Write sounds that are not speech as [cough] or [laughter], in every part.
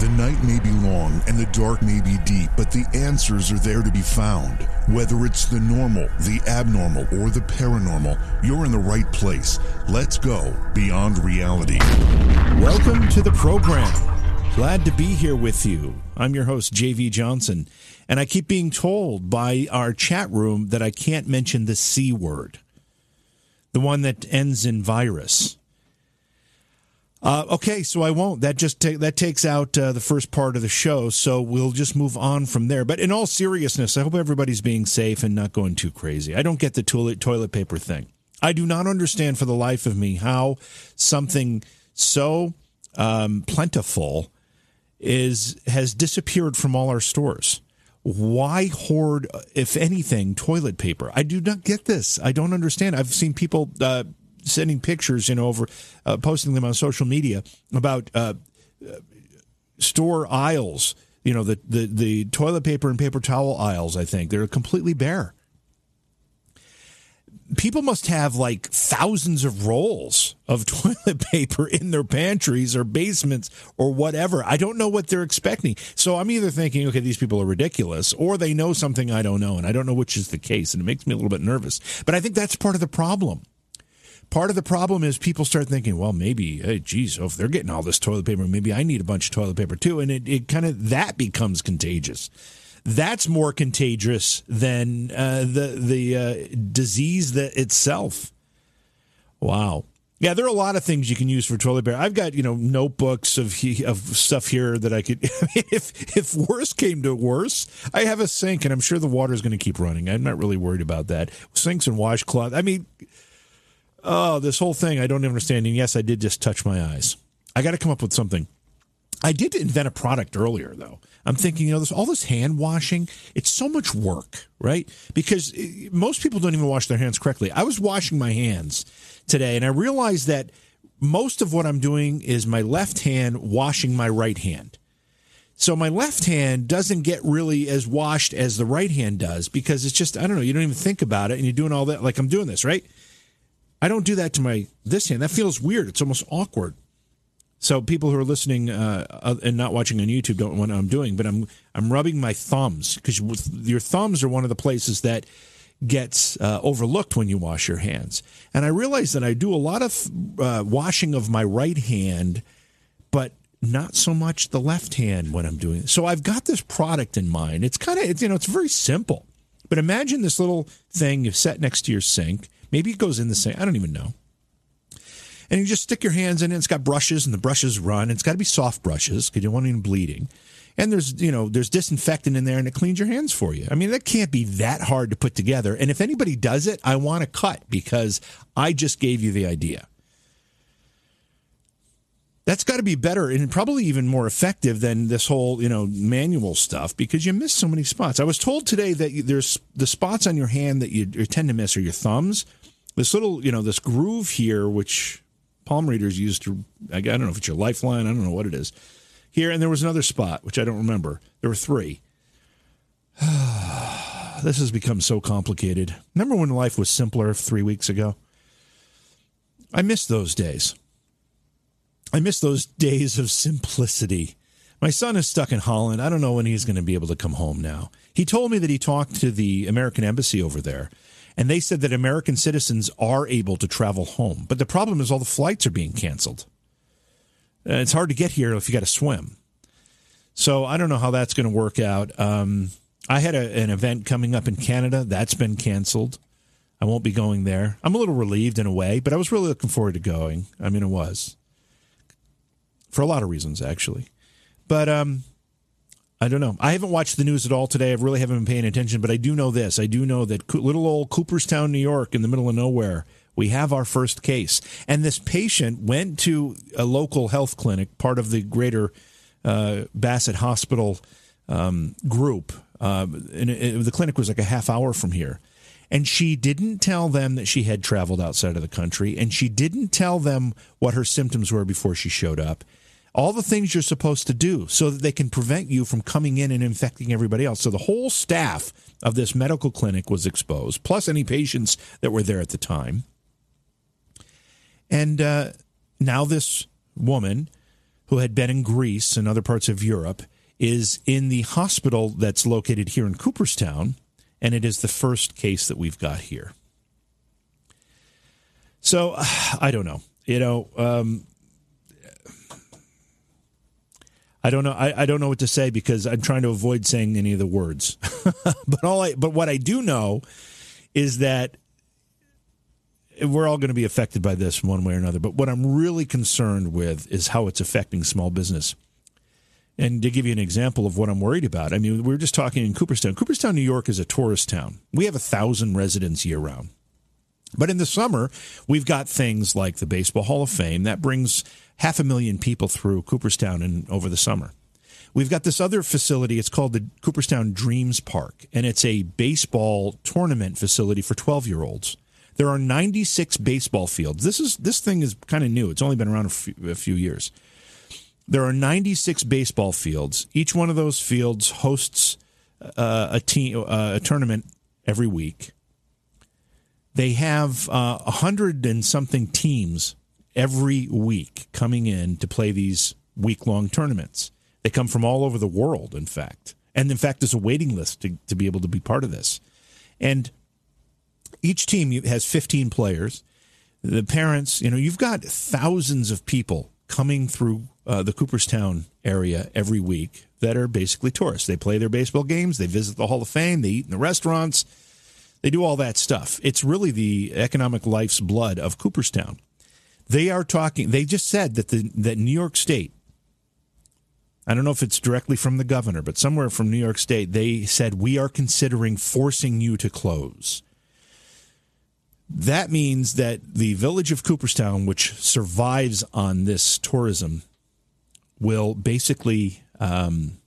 The night may be long and the dark may be deep, but the answers are there to be found. Whether it's the normal, the abnormal, or the paranormal, you're in the right place. Let's go beyond reality. Welcome to the program. Glad to be here with you. I'm your host, JV Johnson, and I keep being told by our chat room that I can't mention the C word, the one that ends in virus. Uh, okay, so I won't. That just ta- that takes out uh, the first part of the show. So we'll just move on from there. But in all seriousness, I hope everybody's being safe and not going too crazy. I don't get the toilet toilet paper thing. I do not understand for the life of me how something so um, plentiful is has disappeared from all our stores. Why hoard, if anything, toilet paper? I do not get this. I don't understand. I've seen people uh, sending pictures, you know, over uh, posting them on social media about uh, store aisles. You know, the, the the toilet paper and paper towel aisles. I think they're completely bare. People must have like thousands of rolls of [laughs] toilet paper in their pantries or basements or whatever. I don't know what they're expecting. So I'm either thinking, okay, these people are ridiculous, or they know something I don't know, and I don't know which is the case, and it makes me a little bit nervous. But I think that's part of the problem part of the problem is people start thinking, well, maybe, hey, geez, oh, if they're getting all this toilet paper, maybe I need a bunch of toilet paper too. And it, it kind of that becomes contagious. That's more contagious than uh, the the uh, disease that itself. Wow. Yeah, there are a lot of things you can use for toilet paper. I've got you know notebooks of of stuff here that I could. [laughs] if if worse came to worse, I have a sink, and I'm sure the water is going to keep running. I'm not really worried about that. Sinks and washcloth. I mean, oh, this whole thing I don't understand. And yes, I did just touch my eyes. I got to come up with something. I did invent a product earlier, though. I'm thinking, you know, this all this hand washing, it's so much work, right? Because eh, most people don't even wash their hands correctly. I was washing my hands today, and I realized that most of what I'm doing is my left hand washing my right hand. So my left hand doesn't get really as washed as the right hand does because it's just I don't know. You don't even think about it, and you're doing all that like I'm doing this, right? I don't do that to my this hand. That feels weird. It's almost awkward. So people who are listening uh, and not watching on YouTube don't know what I'm doing, but I'm I'm rubbing my thumbs because your thumbs are one of the places that gets uh, overlooked when you wash your hands. And I realize that I do a lot of uh, washing of my right hand, but not so much the left hand when I'm doing it. So I've got this product in mind. It's kind of it's, you know it's very simple, but imagine this little thing you set next to your sink Maybe it goes in the same. I don't even know. And you just stick your hands in it. It's got brushes, and the brushes run. It's got to be soft brushes because you don't want any bleeding. And there's you know there's disinfectant in there, and it cleans your hands for you. I mean that can't be that hard to put together. And if anybody does it, I want to cut because I just gave you the idea. That's got to be better and probably even more effective than this whole, you know, manual stuff because you miss so many spots. I was told today that there's the spots on your hand that you, you tend to miss are your thumbs this little, you know, this groove here, which palm readers use to, I don't know if it's your lifeline, I don't know what it is. Here, and there was another spot, which I don't remember. There were three. [sighs] this has become so complicated. Remember when life was simpler three weeks ago? I miss those days. I miss those days of simplicity. My son is stuck in Holland. I don't know when he's going to be able to come home now. He told me that he talked to the American embassy over there and they said that American citizens are able to travel home. But the problem is all the flights are being canceled. Uh, it's hard to get here if you got to swim. So I don't know how that's going to work out. Um, I had a, an event coming up in Canada that's been canceled. I won't be going there. I'm a little relieved in a way, but I was really looking forward to going. I mean, it was for a lot of reasons, actually. But um, I don't know. I haven't watched the news at all today. I really haven't been paying attention, but I do know this. I do know that little old Cooperstown, New York, in the middle of nowhere, we have our first case. And this patient went to a local health clinic, part of the greater uh, Bassett Hospital um, group. Uh, and it, the clinic was like a half hour from here. And she didn't tell them that she had traveled outside of the country, and she didn't tell them what her symptoms were before she showed up all the things you're supposed to do so that they can prevent you from coming in and infecting everybody else. So the whole staff of this medical clinic was exposed, plus any patients that were there at the time. And uh, now this woman who had been in Greece and other parts of Europe, is in the hospital that's located here in Cooperstown, and it is the first case that we've got here. So [sighs] I don't know. You know, um, I don't know. I, I don't know what to say because I'm trying to avoid saying any of the words. [laughs] but all I, but what I do know is that we're all going to be affected by this one way or another. But what I'm really concerned with is how it's affecting small business. And to give you an example of what I'm worried about, I mean, we were just talking in Cooperstown. Cooperstown, New York is a tourist town. We have a thousand residents year round. But in the summer, we've got things like the Baseball Hall of Fame that brings half a million people through Cooperstown in, over the summer. We've got this other facility. It's called the Cooperstown Dreams Park, and it's a baseball tournament facility for 12 year olds. There are 96 baseball fields. This is this thing is kind of new. It's only been around a few, a few years. There are 96 baseball fields. Each one of those fields hosts uh, a team uh, a tournament every week. They have uh, a uh, hundred and something teams every week coming in to play these week long tournaments. They come from all over the world, in fact. And in fact, there's a waiting list to, to be able to be part of this. And each team has 15 players. The parents, you know, you've got thousands of people coming through uh, the Cooperstown area every week that are basically tourists. They play their baseball games, they visit the Hall of Fame, they eat in the restaurants, they do all that stuff. It's really the economic life's blood of Cooperstown. They are talking. They just said that the that New York State. I don't know if it's directly from the governor, but somewhere from New York State, they said we are considering forcing you to close. That means that the village of Cooperstown, which survives on this tourism, will basically, um,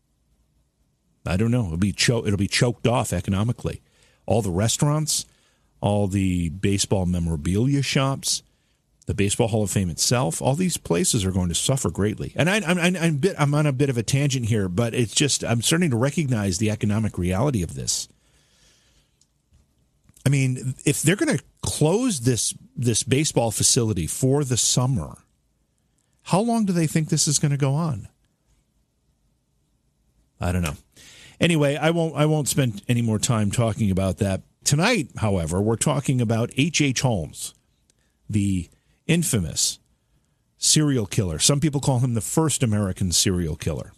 I don't know, it'll be cho- it'll be choked off economically. All the restaurants, all the baseball memorabilia shops, the Baseball Hall of Fame itself, all these places are going to suffer greatly. And I, am I'm, on a bit of a tangent here, but it's just I'm starting to recognize the economic reality of this. I mean, if they're going to close this this baseball facility for the summer, how long do they think this is going to go on? I don't know. Anyway, I won't I won't spend any more time talking about that. Tonight, however, we're talking about H.H. H. Holmes, the infamous serial killer. Some people call him the first American serial killer.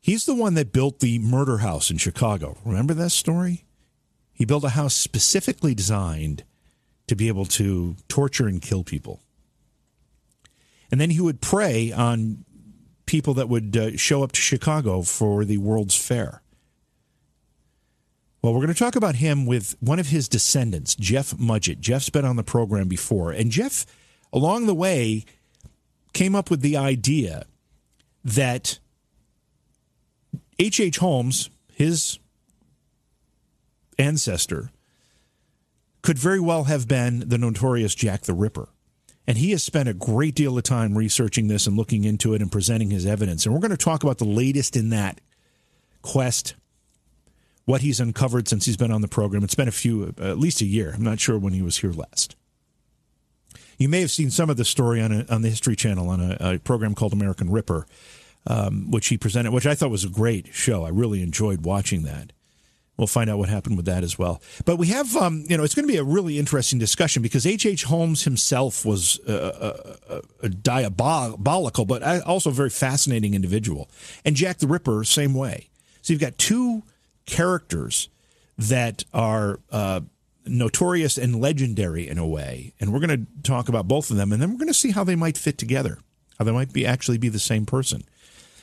He's the one that built the murder house in Chicago. Remember that story? He built a house specifically designed to be able to torture and kill people. And then he would prey on people that would uh, show up to Chicago for the World's Fair. Well, we're going to talk about him with one of his descendants, Jeff Mudgett. Jeff's been on the program before, and Jeff, along the way, came up with the idea that H.H. H. Holmes, his ancestor, could very well have been the notorious Jack the Ripper. And he has spent a great deal of time researching this and looking into it and presenting his evidence. And we're going to talk about the latest in that quest what he's uncovered since he's been on the program. It's been a few, at least a year. I'm not sure when he was here last. You may have seen some of the story on a, on the History Channel on a, a program called American Ripper, um, which he presented, which I thought was a great show. I really enjoyed watching that. We'll find out what happened with that as well. But we have, um, you know, it's going to be a really interesting discussion because H.H. H. Holmes himself was a, a, a diabolical, but also a very fascinating individual. And Jack the Ripper, same way. So you've got two characters that are uh, notorious and legendary in a way. And we're going to talk about both of them, and then we're going to see how they might fit together, how they might be actually be the same person.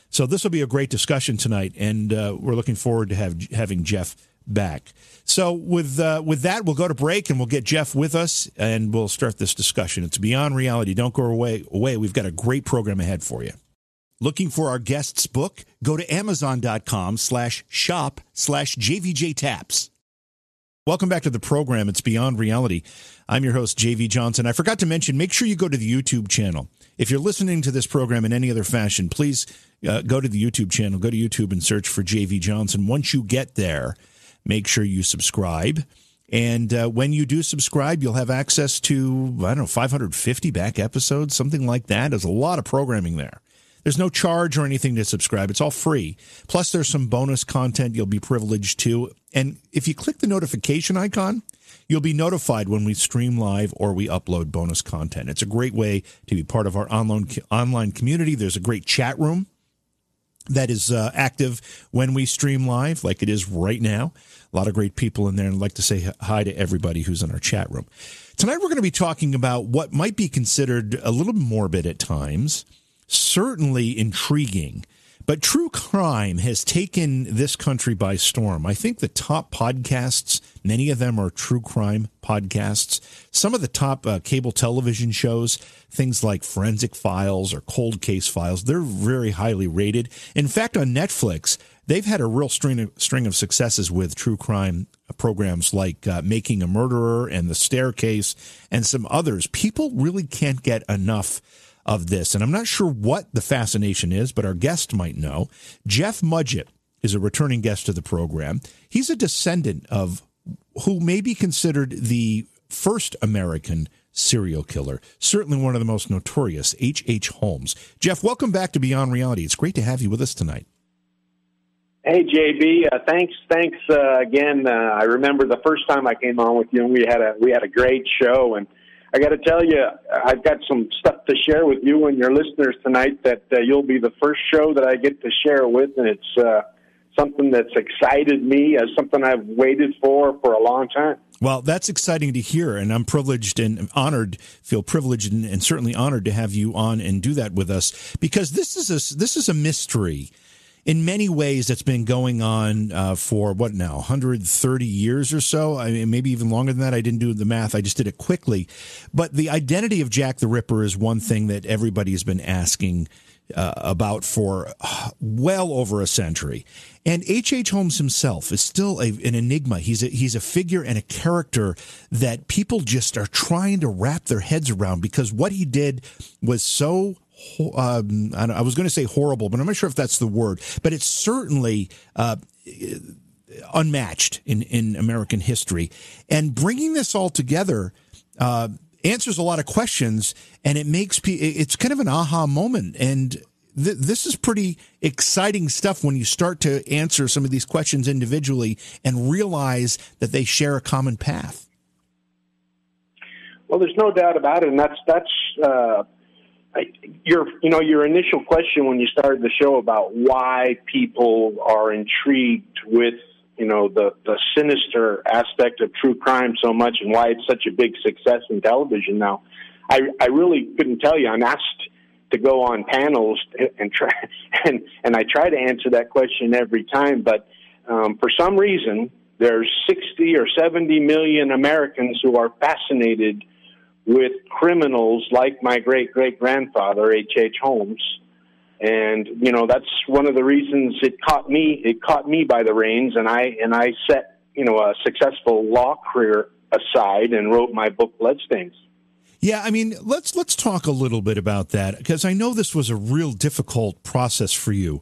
So this will be a great discussion tonight, and uh, we're looking forward to have, having Jeff back. So with uh, with that, we'll go to break, and we'll get Jeff with us, and we'll start this discussion. It's beyond reality. Don't go away. Away. We've got a great program ahead for you. Looking for our guest's book? Go to amazon.com slash shop slash JVJ Taps. Welcome back to the program. It's Beyond Reality. I'm your host, JV Johnson. I forgot to mention, make sure you go to the YouTube channel. If you're listening to this program in any other fashion, please uh, go to the YouTube channel, go to YouTube and search for JV Johnson. Once you get there, make sure you subscribe And uh, when you do subscribe, you'll have access to, I don't know, 550 back episodes, something like that. There's a lot of programming there. There's no charge or anything to subscribe. It's all free. Plus, there's some bonus content you'll be privileged to. And if you click the notification icon, you'll be notified when we stream live or we upload bonus content. It's a great way to be part of our online online community. There's a great chat room that is uh, active when we stream live, like it is right now. A lot of great people in there, and I'd like to say hi to everybody who's in our chat room. Tonight, we're going to be talking about what might be considered a little morbid at times, certainly intriguing. But true crime has taken this country by storm. I think the top podcasts, many of them are true crime podcasts. Some of the top uh, cable television shows, things like Forensic Files or Cold Case Files, they're very highly rated. In fact, on Netflix, they've had a real string of, string of successes with true crime programs like uh, Making a Murderer and The Staircase and some others. People really can't get enough of this. And I'm not sure what the fascination is, but our guest might know. Jeff Mudgett is a returning guest to the program. He's a descendant of who may be considered the first American serial killer, certainly one of the most notorious, H.H. H. Holmes. Jeff, welcome back to Beyond Reality. It's great to have you with us tonight. Hey JV, uh, thanks, thanks uh, again. Uh, I remember the first time I came on with you, and we had a we had a great show, and I got to tell you, I've got some stuff to share with you and your listeners tonight that uh, you'll be the first show that I get to share with, and it's uh, something that's excited me as something I've waited for for a long time. Well, that's exciting to hear, and I'm privileged and honored, feel privileged and, and certainly honored to have you on and do that with us because this is a this is a mystery in many ways that's been going on uh, for what now 130 years or so I mean, maybe even longer than that i didn't do the math i just did it quickly but the identity of jack the ripper is one thing that everybody has been asking uh, about for uh, well over a century and H.H. H. Holmes himself is still a, an enigma. He's a, he's a figure and a character that people just are trying to wrap their heads around because what he did was so um, I was going to say horrible, but I'm not sure if that's the word. But it's certainly uh, unmatched in in American history. And bringing this all together. Uh, answers a lot of questions and it makes it's kind of an aha moment and th- this is pretty exciting stuff when you start to answer some of these questions individually and realize that they share a common path well there's no doubt about it and that's that's uh, your you know your initial question when you started the show about why people are intrigued with you know the the sinister aspect of true crime so much and why it's such a big success in television now i i really couldn't tell you. I'm asked to go on panels and try [laughs] and and i try to answer that question every time but um for some reason there's 60 or 70 million americans who are fascinated with criminals like my great great grandfather H. H. Holmes, and you know that's one of the reasons it caught me. It caught me by the reins, and I and I set you know a successful law career aside and wrote my book Bloodstains. Yeah, I mean, let's let's talk a little bit about that because I know this was a real difficult process for you.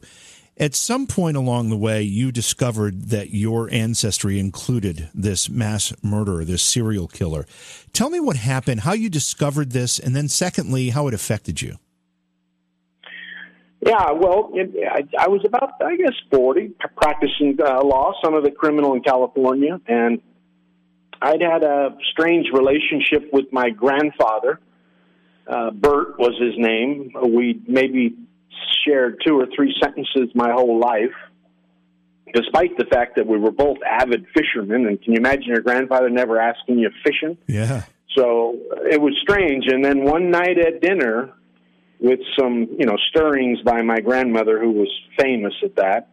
At some point along the way, you discovered that your ancestry included this mass murderer, this serial killer. Tell me what happened, how you discovered this, and then secondly, how it affected you. Yeah, well, it, I, I was about, I guess, 40, practicing uh, law, son of the criminal in California, and I'd had a strange relationship with my grandfather. Uh, Bert was his name. We maybe shared two or three sentences my whole life, despite the fact that we were both avid fishermen. And can you imagine your grandfather never asking you fishing? Yeah. So uh, it was strange. And then one night at dinner, with some, you know, stirrings by my grandmother, who was famous at that,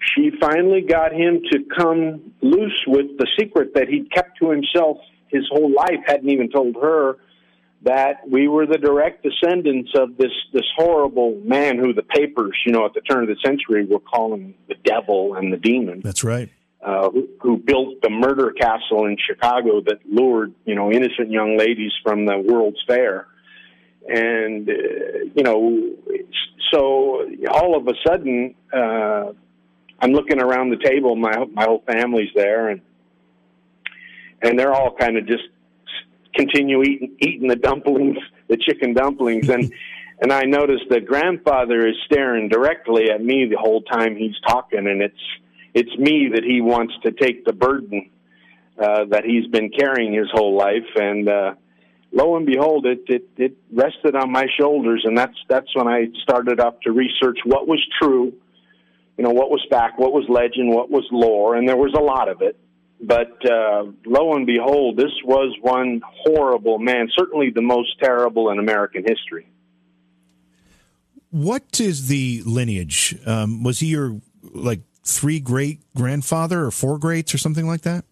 she finally got him to come loose with the secret that he'd kept to himself his whole life, hadn't even told her that we were the direct descendants of this this horrible man who the papers, you know, at the turn of the century were calling the devil and the demon. That's right. Uh, who, who built the murder castle in Chicago that lured, you know, innocent young ladies from the World's Fair, and uh, you know, so all of a sudden, uh, I'm looking around the table. My my whole family's there, and and they're all kind of just continue eating eating the dumplings, the chicken dumplings, and [laughs] and I noticed that grandfather is staring directly at me the whole time he's talking, and it's it's me that he wants to take the burden uh, that he's been carrying his whole life, and uh, lo and behold, it, it it rested on my shoulders, and that's that's when I started up to research what was true, you know, what was fact, what was legend, what was lore, and there was a lot of it. But uh, lo and behold, this was one horrible man, certainly the most terrible in American history. What is the lineage? Um, was he your like three great grandfather or four greats or something like that?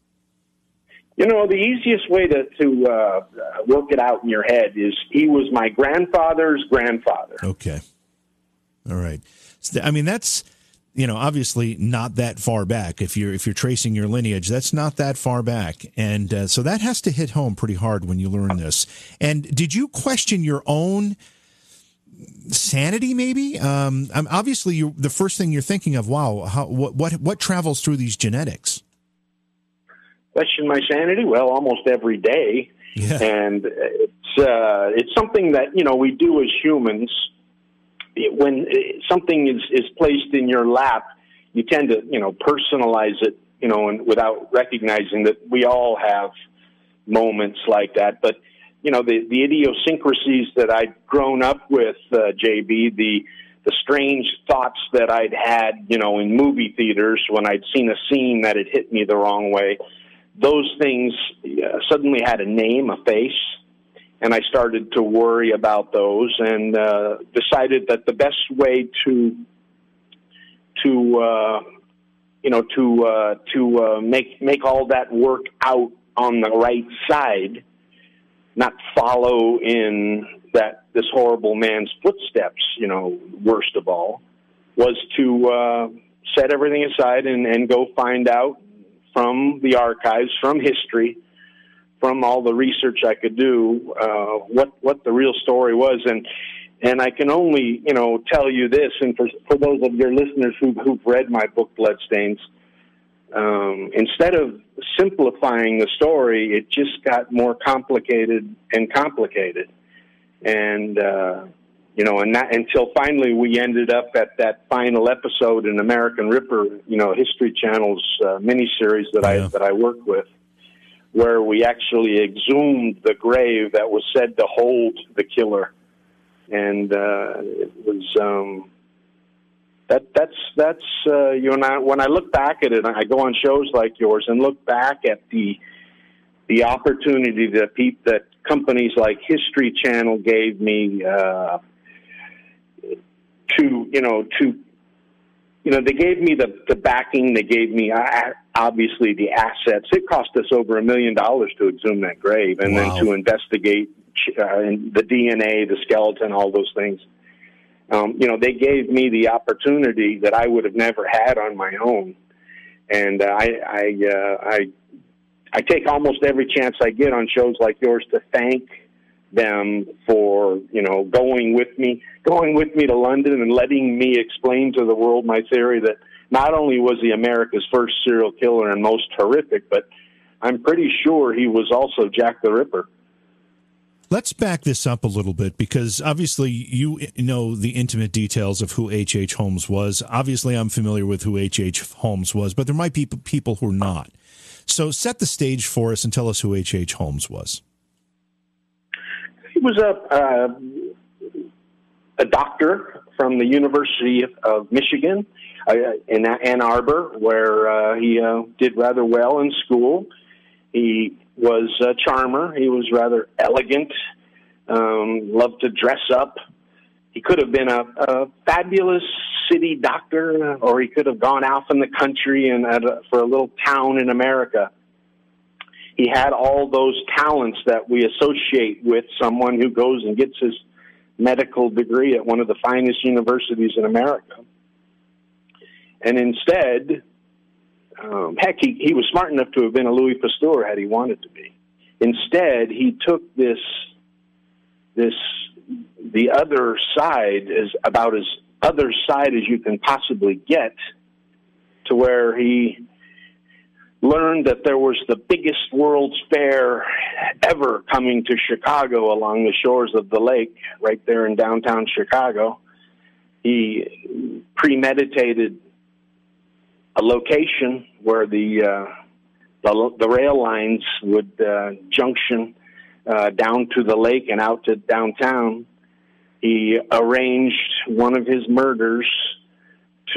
You know, the easiest way to to uh, work it out in your head is he was my grandfather's grandfather. Okay, all right. I mean, that's you know obviously not that far back. If you're if you're tracing your lineage, that's not that far back, and uh, so that has to hit home pretty hard when you learn this. And did you question your own? sanity maybe um, obviously you the first thing you're thinking of wow how, what what what travels through these genetics question my sanity? Well, almost every day. Yeah. And it's uh, it's something that you know we do as humans. When something is is placed in your lap, you tend to you know personalize it, you know, and without recognizing that we all have moments like that. But you know the the idiosyncrasies that I'd grown up with, uh, JV, the the strange thoughts that I'd had, you know, in movie theaters when I'd seen a scene that had hit me the wrong way those things uh, suddenly had a name, a face, and I started to worry about those and uh, decided that the best way to to uh, you know to uh, to uh, make make all that work out on the right side, not follow in that this horrible man's footsteps. You know, worst of all, was to uh, set everything aside and, and go find out from the archives, from history, from all the research I could do, uh, what what the real story was, and and I can only you know tell you this, and for for those of your listeners who who've read my book Bloodstains, um, instead of simplifying the story, it just got more complicated and complicated, and uh, you know, and that, until finally we ended up at that final episode in American Ripper, you know, History Channel's uh, miniseries that yeah. I that I worked with, where we actually exhumed the grave that was said to hold the killer, and uh, it was um, that that's that's uh, you know when I look back at it, I go on shows like yours and look back at the the opportunity that pe- that companies like History Channel gave me. Uh, to you know to you know they gave me the the backing they gave me uh, obviously the assets. It cost us over a million dollars to exhume that grave and wow. then to investigate uh, the dna the skeleton all those things. Um, you know they gave me the opportunity that i would have never had on my own. And uh, i i uh, i i take almost every chance i get on shows like yours to thank them for you know going with me, going with me to London and letting me explain to the world my theory that not only was he America's first serial killer and most horrific, but I'm pretty sure he was also Jack the Ripper. Let's back this up a little bit because obviously you know the intimate details of who H.H. H. Holmes was. Obviously, I'm familiar with who H.H. H. Holmes was, but there might be people who are not. So set the stage for us and tell us who H.H. H. Holmes was. He was a uh, a doctor from the University of Michigan uh, in Ann Arbor, where uh, he uh, did rather well in school. He was a charmer. He was rather elegant. Um, loved to dress up. He could have been a, a fabulous city doctor, or he could have gone out in the country and a, for a little town in America he had all those talents that we associate with someone who goes and gets his medical degree at one of the finest universities in America. And instead, um, heck, he, he was smart enough to have been a Louis Pasteur had he wanted to be. Instead, he took this this the other side is about as other side as you can possibly get to where he learned that there was the biggest World's Fair ever coming to Chicago along the shores of the lake, right there in downtown Chicago. He premeditated a location where the uh, the, the rail lines would uh, junction uh, down to the lake and out to downtown. He arranged one of his murders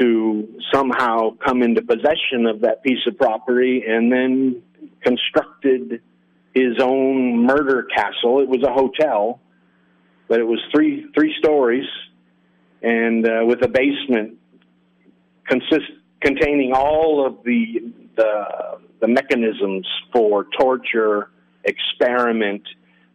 to somehow come into possession of that piece of property and then constructed his own murder castle. It was a hotel, but it was three three stories and uh, with a basement consist containing all of the the the mechanisms for torture, experiment,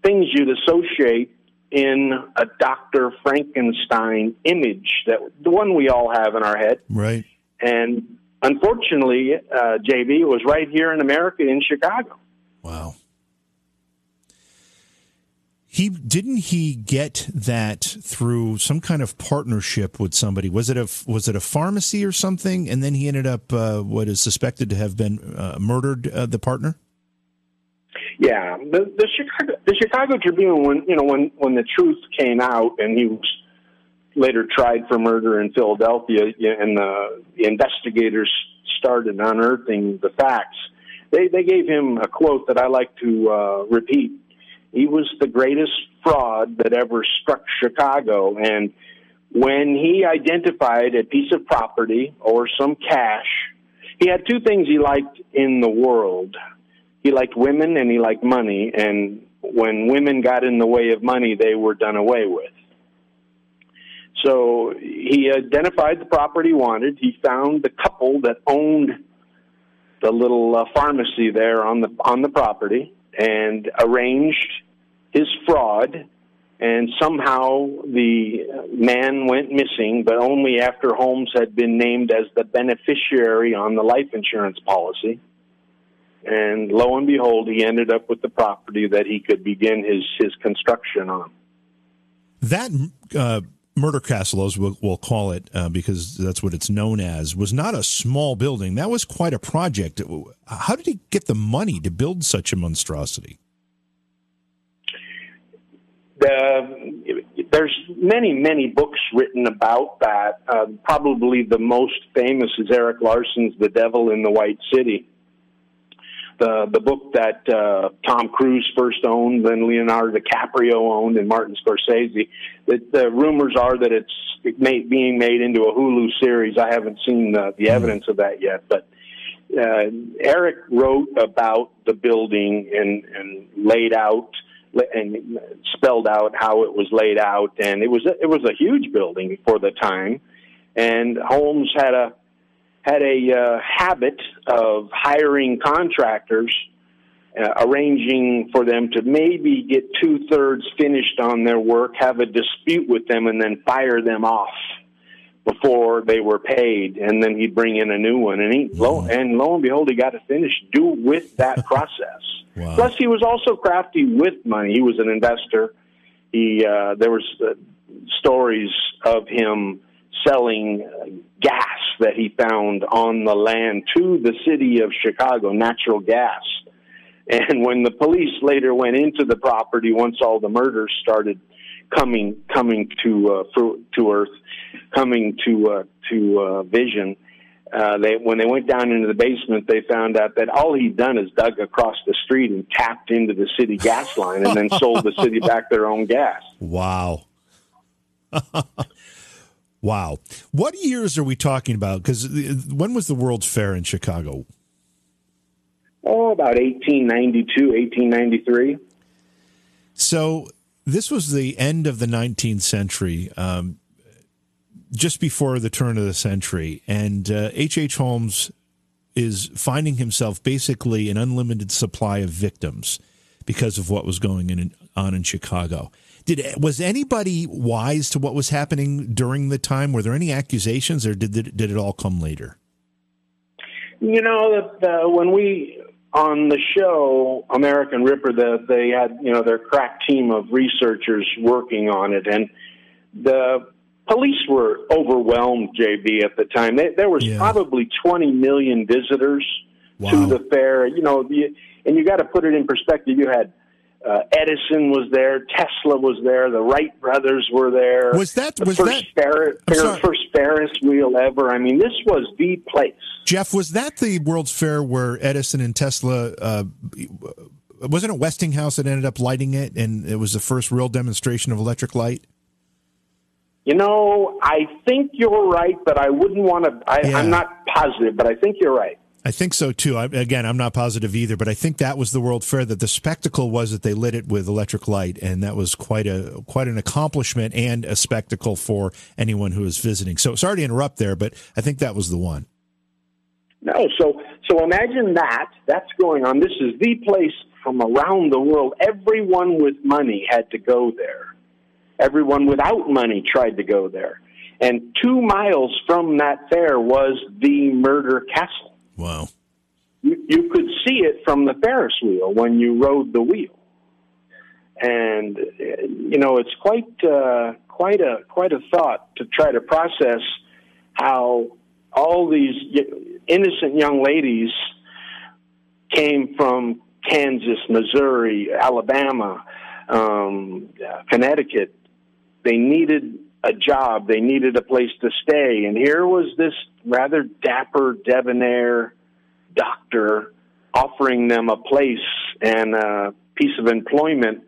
things you'd associate in a Dr. Frankenstein image that the one we all have in our head. Right. And unfortunately, uh, JV was right here in America in Chicago. Wow. He didn't he get that through some kind of partnership with somebody? Was it a was it a pharmacy or something? And then he ended up uh, what is suspected to have been uh, murdered. Uh, the partner. Yeah, the the Chicago the Chicago Tribune when you know when when the truth came out and he was later tried for murder in Philadelphia and the, the investigators started unearthing the facts. They they gave him a quote that I like to uh, repeat. He was the greatest fraud that ever struck Chicago, and when he identified a piece of property or some cash, he had two things he liked in the world he liked women and he liked money. And when women got in the way of money, they were done away with. So he identified the property he wanted. He found the couple that owned the little uh, pharmacy there on the on the property and arranged his fraud. And somehow the man went missing, but only after Holmes had been named as the beneficiary on the life insurance policy and lo and behold, he ended up with the property that he could begin his his construction on. That uh, murder castle, as we'll, we'll call it, uh, because that's what it's known as, was not a small building. That was quite a project. How did he get the money to build such a monstrosity? The, there's many, many books written about that. Uh, probably the most famous is Erik Larson's "The Devil in the White City." The the book that uh, Tom Cruise first owned, then Leonardo DiCaprio owned, and Martin Scorsese. The, the rumors are that it's made, being made into a Hulu series. I haven't seen the, the evidence of that yet, but uh, Erik wrote about the building and and laid out and spelled out how it was laid out, and it was a, it was a huge building for the time. And Holmes had a had a uh, habit of hiring contractors, uh, arranging for them to maybe get two thirds finished on their work, have a dispute with them, and then fire them off before they were paid, and then he'd bring in a new one, and he lo and lo and behold, he got it finished. Do with that [laughs] process. wow. Plus, he was also crafty with money. He was an investor. He uh, there was uh, stories of him selling gas that he found on the land to the city of Chicago, natural gas. And when the police later went into the property, once all the murders started coming coming to uh, to earth, coming to uh, to uh, vision, uh, they when they went down into the basement, they found out that all he'd done is dug across the street and tapped into the city gas line, and then sold the city [laughs] back their own gas. Wow. [laughs] Wow. What years are we talking about? Because when was the World's Fair in Chicago? Oh, about 1892, 1893. So this was the end of the 19th century, um, just before the turn of the century. And H.H. Uh, H. Holmes is finding himself basically an unlimited supply of victims because of what was going in, on in Chicago. Did was anybody wise to what was happening during the time? Were there any accusations, or did the, did it all come later? You know, the, when we on the show American Ripper, that they had you know their crack team of researchers working on it, and the police were overwhelmed. JV at the time, they, there was yeah. probably 20 million visitors wow. to the fair. You know, the, and you got to put it in perspective. You had uh, Edison was there, Tesla was there, the Wright brothers were there. Was that the was first that Ferris, sorry. first Ferris wheel ever? I mean, this was the place. Jeff? Was that the World's Fair where Edison and Tesla? Uh, wasn't it Westinghouse that ended up lighting it, and it was the first real demonstration of electric light? You know, I think you're right, but I wouldn't want to. I, Yeah. I'm not positive, but I think you're right. I think so too. I, again, I'm not positive either, but I think that was the World Fair. That the spectacle was that they lit it with electric light, and that was quite a quite an accomplishment and a spectacle for anyone who was visiting. So sorry to interrupt there, but I think that was the one. No, so so imagine that. That's going on. This is the place from around the world. Everyone with money had to go there. Everyone without money tried to go there. And two miles from that fair was the murder castle. Wow. You, you could see it from the Ferris wheel when you rode the wheel. And you know it's quite uh, quite a quite a thought to try to process how all these innocent young ladies came from Kansas, Missouri, Alabama, um, Connecticut. They needed a job. They needed a place to stay. And here was this rather dapper, debonair doctor offering them a place and a piece of employment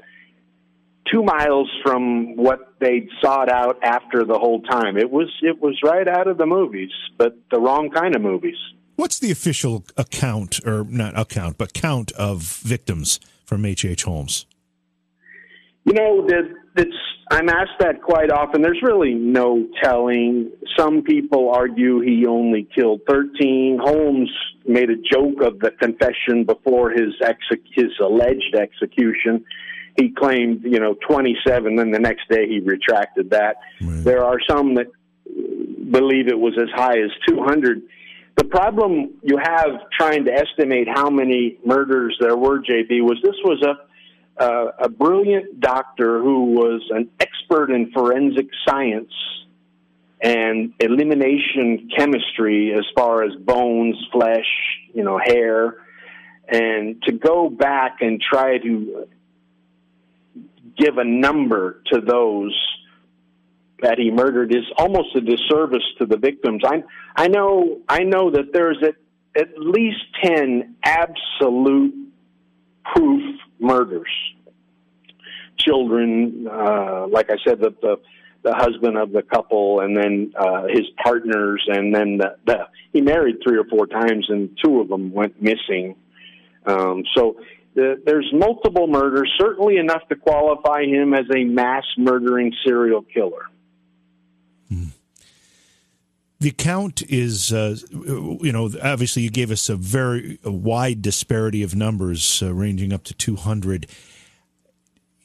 two miles from what they'd sought out after the whole time. It was it was right out of the movies, but the wrong kind of movies. What's the official account, or not account, but count of victims from H. H. Holmes? You know, that it's I'm asked that quite often. There's really no telling. Some people argue he only killed 13. Holmes made a joke of the confession before his ex- his alleged execution. He claimed, you know, 27. Then the next day he retracted that. Right. There are some that believe it was as high as 200. The problem you have trying to estimate how many murders there were, JV, was this was a uh, a brilliant doctor who was an expert in forensic science and elimination chemistry as far as bones, flesh, you know, hair, and to go back and try to give a number to those that he murdered is almost a disservice to the victims. I I know I know that there's at, at least ten absolute proof murders. Children, uh, like I said, the, the the husband of the couple, and then uh, his partners, and then the, the he married three or four times, and two of them went missing. Um, so the, there's multiple murders, certainly enough to qualify him as a mass murdering serial killer. The count is, uh, you know, obviously you gave us a very a wide disparity of numbers, uh, ranging up to 200.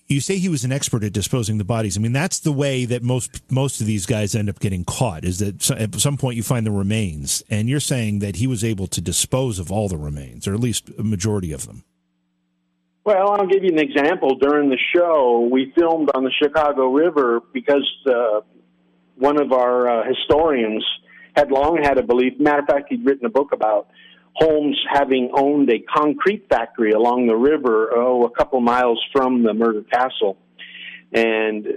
You say he was an expert at disposing the bodies. I mean, that's the way that most most of these guys end up getting caught. Is that at some point you find the remains, and you're saying that he was able to dispose of all the remains, or at least a majority of them. Well, I'll give you an example. During the show, we filmed on the Chicago River because uh, one of our uh, historians had long had a belief. Matter of fact, he'd written a book about Holmes having owned a concrete factory along the river, oh, a couple miles from the murder castle, and uh,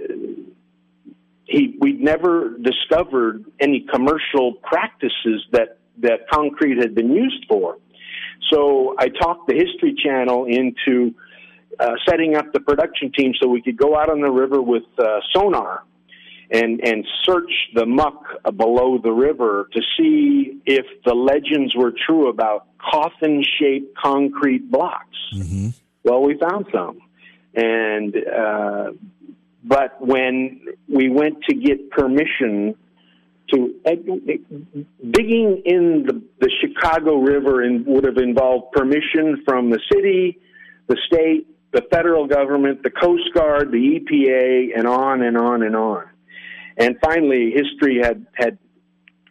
he we'd never discovered any commercial practices that that concrete had been used for. So I talked the History Channel into uh, setting up the production team so we could go out on the river with uh, sonar and and search the muck below the river to see if the legends were true about coffin-shaped concrete blocks. Mm-hmm. Well, we found some, and uh, but when we went to get permission to digging in the, the Chicago River and would have involved permission from the city, the state, the federal government, the Coast Guard, the EPA, and on and on and on. And finally, history had had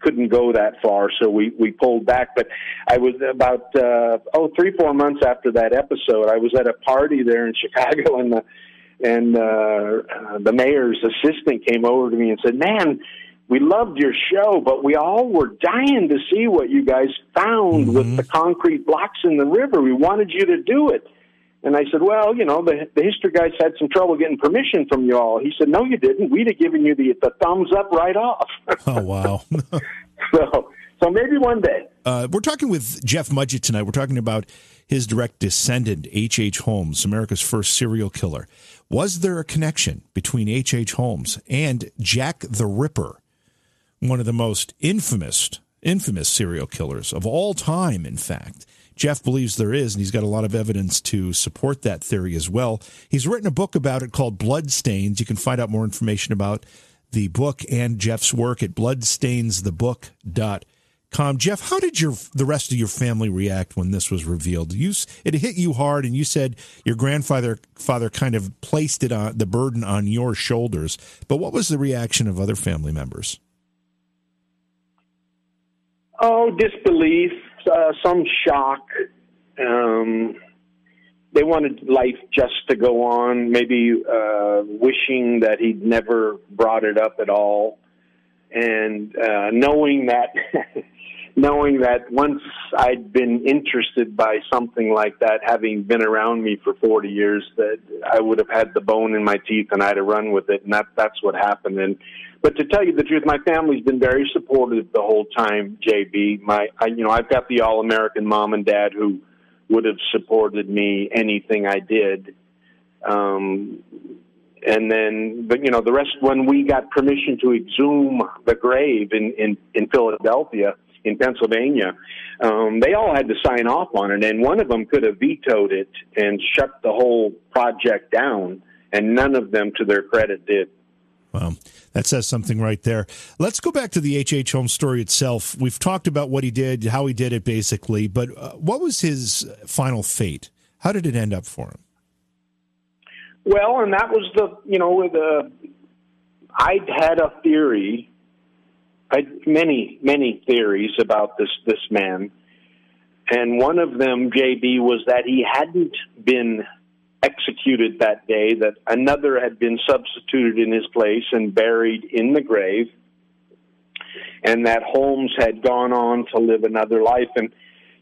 couldn't go that far, so we we pulled back. But I was about uh, oh three four months after that episode, I was at a party there in [laughs] Chicago, and the and uh, uh, the mayor's assistant came over to me and said, "Man." we loved your show, but we all were dying to see what you guys found Mm-hmm. with the concrete blocks in the river. We wanted you to do it." And I said, "Well, you know, the the history guys had some trouble getting permission from you all." He said, "No, you didn't. We'd have given you the the thumbs up right off." [laughs] Oh wow. [laughs] so, so maybe one day. Uh, we're talking with Jeff Mudgett tonight. We're talking about his direct descendant, H.H. H. Holmes, America's first serial killer. Was there a connection between H.H. H. Holmes and Jack the Ripper, one of the most infamous, infamous serial killers of all time, in fact? Jeff believes there is, and he's got a lot of evidence to support that theory as well. He's written a book about it called Bloodstains. You can find out more information about the book and Jeff's work at bloodstainsthebook.com. Jeff, how did your the rest of your family react when this was revealed? You it hit you hard, and you said your grandfather father kind of placed it on the burden on your shoulders. But what was the reaction of other family members? Oh, disbelief, uh, some shock. Um, they wanted life just to go on, maybe uh, wishing that he'd never brought it up at all, and uh, knowing that, [laughs] knowing that once I'd been interested by something like that, having been around me for forty years, that I would have had the bone in my teeth and I'd have run with it, and that that's what happened. And but to tell you the truth, my family's been very supportive the whole time. JV, my, I, you know, I've got the all-American mom and dad who would have supported me anything I did. Um, and then, but you know, the rest when we got permission to exhume the grave in in, in Philadelphia, in Pennsylvania, um, they all had to sign off on it, and one of them could have vetoed it and shut the whole project down, and none of them, to their credit, did. Wow, that says something right there. Let's go back to the H.H. Holmes story itself. We've talked about what he did, how he did it, basically, but uh, what was his final fate? How did it end up for him? Well, and that was the you know the I'd had a theory, I many many theories about this this man, and one of them, JV, was that he hadn't been executed that day; that another had been substituted in his place and buried in the grave, and that Holmes had gone on to live another life. And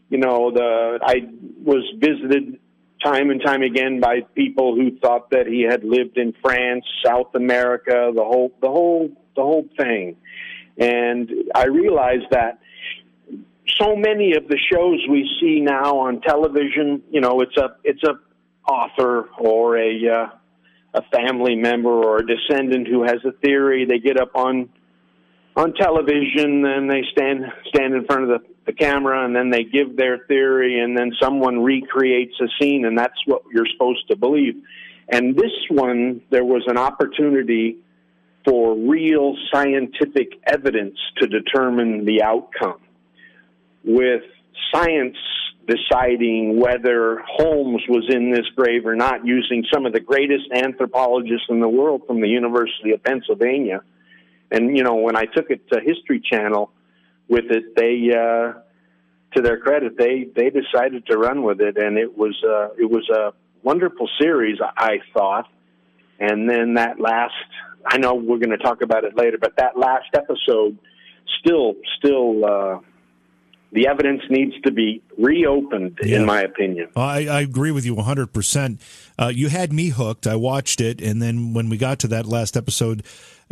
you know, the I was visited time and time again by people who thought that he had lived in France, South America, the whole the whole the whole thing. And I realized that so many of the shows we see now on television, you know, it's a it's a author or a uh, a family member or a descendant who has a theory. They get up on on television and they stand stand in front of the, the camera and then they give their theory and then someone recreates a scene and that's what you're supposed to believe. And this one there was an opportunity for real scientific evidence to determine the outcome. With science deciding whether Holmes was in this grave or not using some of the greatest anthropologists in the world from the University of Pennsylvania and you know, when I took it to History Channel with it, they, uh, to their credit, they they decided to run with it, and it was uh, it was a wonderful series, I thought. And then that last, I know we're going to talk about it later, but that last episode, still still. Uh, the evidence needs to be reopened, Yeah. in my opinion. I, I agree with you 100%. Uh, you had me hooked. I watched it. And then when we got to that last episode,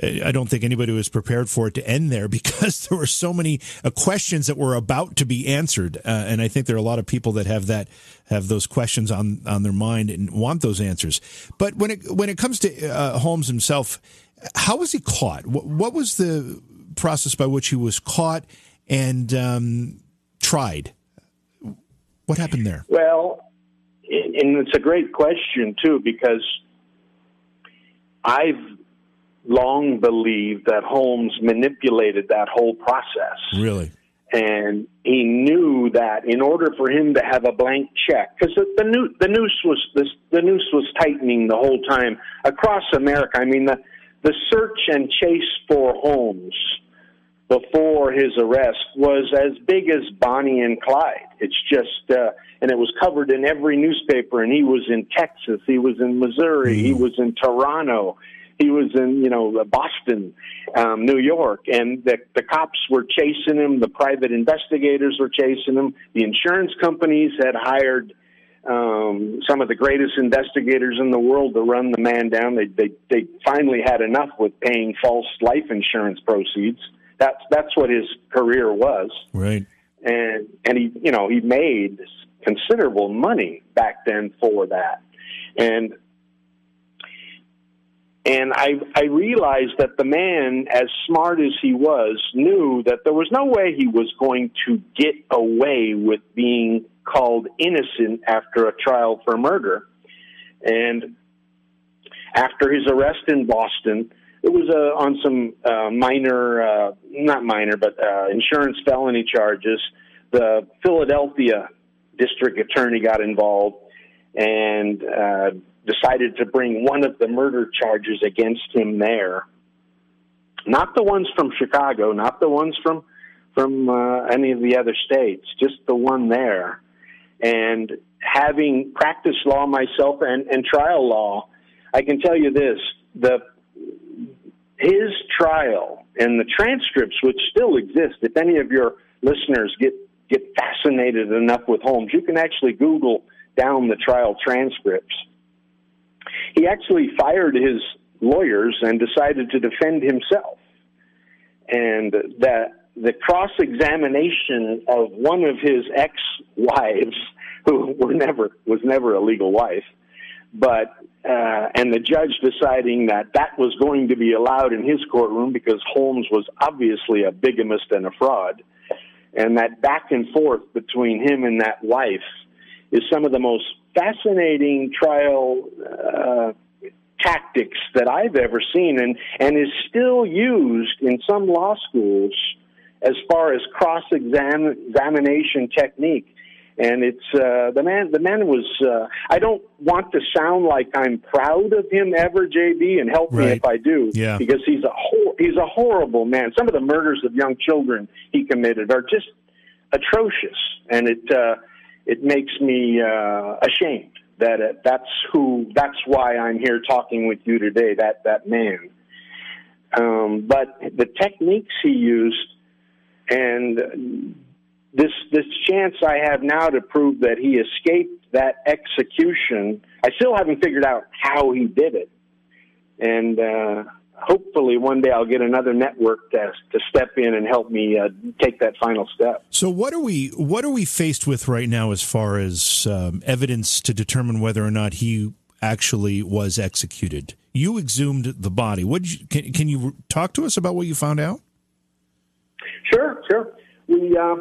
I don't think anybody was prepared for it to end there [laughs] because there were so many uh, questions that were about to be answered. Uh, and I think there are a lot of people that have that, have those questions on, on their mind and want those answers. But when it, when it comes to uh, Holmes himself, how was he caught? What, what was the process by which he was caught and um, tried? What happened there? Well, and it's a great question too because I've long believed that Holmes manipulated that whole process. Really? And he knew that in order for him to have a blank check, because the, the, new, the noose was the, the noose was tightening the whole time across America. I mean, the the search and chase for Holmes before his arrest was as big as Bonnie and Clyde. It's just, uh, and it was covered in every newspaper. And he was in Texas, he was in Missouri, he was in Toronto, he was in you know Boston, um, New York, and the the cops were chasing him. The private investigators were chasing him. The insurance companies had hired um, some of the greatest investigators in the world to run the man down. They they they finally had enough with paying false life insurance proceeds. That's that's what his career was. Right. And and he you know he made considerable money back then for that. And and I I realized that the man, as smart as he was, knew that there was no way he was going to get away with being called innocent after a trial for murder. And after his arrest in Boston, it was uh, on some uh, minor, uh, not minor, but uh, insurance felony charges. The Philadelphia district attorney got involved and uh, decided to bring one of the murder charges against him there. Not the ones from Chicago, not the ones from from uh, any of the other states, just the one there. And having practiced law myself and, and trial law, I can tell you this: the his trial and the transcripts, which still exist. If any of your listeners get get fascinated enough with Holmes, you can actually Google down the trial transcripts. He actually fired his lawyers and decided to defend himself, and that the cross examination of one of his ex wives, [laughs] who were never was never a legal wife, but uh, and the judge deciding that that was going to be allowed in his courtroom because Holmes was obviously a bigamist and a fraud, and that back and forth between him and that wife is some of the most fascinating trial uh, tactics that I've ever seen, and and is still used in some law schools as far as cross examination technique. And it's uh, the man. The man was. Uh, I don't want to sound like I'm proud of him ever, JV, and help right. me if I do. Yeah. Because he's a hor- he's a horrible man. Some of the murders of young children he committed are just atrocious, and it uh, it makes me uh, ashamed that it, that's who. That's why I'm here talking with you today. That that man. Um, but the techniques he used and this this chance I have now to prove that he escaped that execution, I still haven't figured out how he did it, and uh, hopefully one day I'll get another network to to step in and help me uh, take that final step. So what are we what are we faced with right now as far as um, evidence to determine whether or not he actually was executed? You exhumed the body. What you, can can you talk to us about what you found out? Sure, sure. We uh,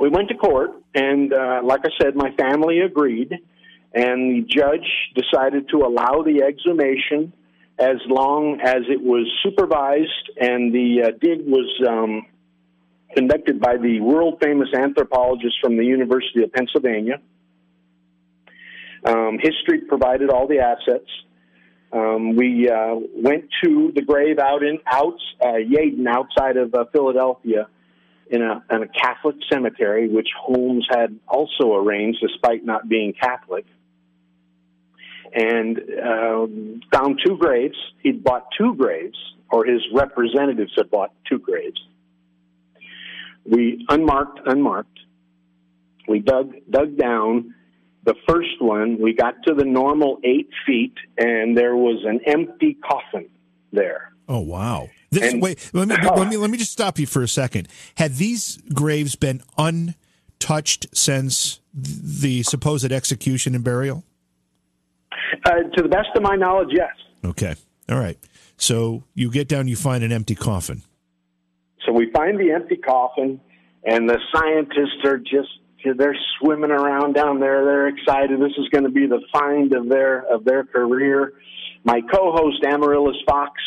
we went to court, and uh, like I said, my family agreed, and the judge decided to allow the exhumation as long as it was supervised, and the uh, dig was um, conducted by the world famous anthropologist from the University of Pennsylvania. Um, history provided all the assets. Um, we uh, went to the grave out in out uh, Yeadon, outside of uh, Philadelphia, in a, in a Catholic cemetery, which Holmes had also arranged, despite not being Catholic. And um, found two graves. He'd bought two graves, or his representatives had bought two graves. We unmarked, unmarked. We dug dug down the first one, we got to the normal eight feet, and there was an empty coffin there. Oh wow! This, and, wait, let me let me let me just stop you for a second. Had these graves been untouched since the supposed execution and burial? Uh, to the best of my knowledge, yes. Okay. All right. So you get down, you find an empty coffin. So we find the empty coffin, and the scientists are just they're swimming around down there. They're excited. This is going to be the find of their of their career. My co-host Amaryllis Fox,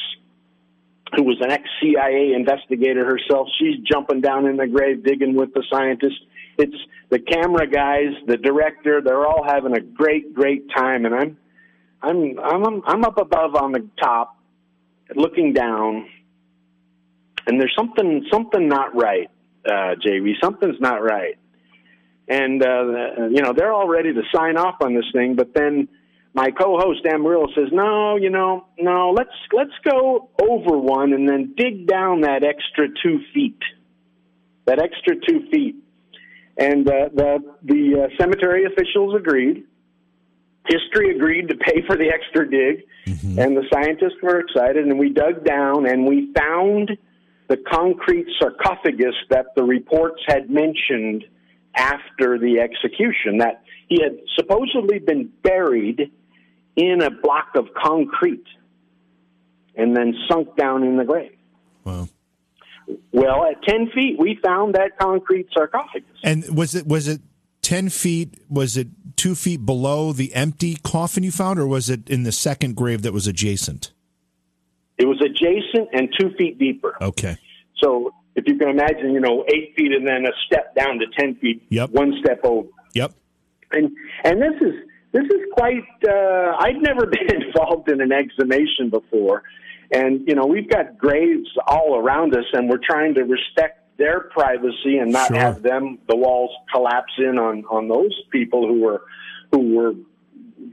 who was an ex-CIA investigator herself, she's jumping down in the grave, digging with the scientists. It's the camera guys, the director. They're all having a great, great time, and I'm, I'm, I'm, I'm up above on the top, looking down, and there's something, something not right, uh, JV. Something's not right and uh, you know they're all ready to sign off on this thing. But then my co-host Amaryllis says, "No, you know, no. Let's let's go over one and then dig down that extra two feet. That extra two feet." And uh, the the uh, cemetery officials agreed. History agreed to pay for the extra dig, mm-hmm. and the scientists were excited. And we dug down and we found the concrete sarcophagus that the reports had mentioned after the execution. That he had supposedly been buried in a block of concrete and then sunk down in the grave. Wow. Well, at ten feet, we found that concrete sarcophagus. And was it was it ten feet? Was it two feet below the empty coffin you found, or was it in the second grave that was adjacent? It was adjacent and two feet deeper. Okay. So if you can imagine, you know, eight feet and then a step down to ten feet. Yep. One step over. Yep. And and this is this is quite. Uh, I'd never [laughs] been involved in an exhumation before, and you know we've got graves all around us, and we're trying to respect their privacy and not sure. have them the walls collapse in on on those people who were who were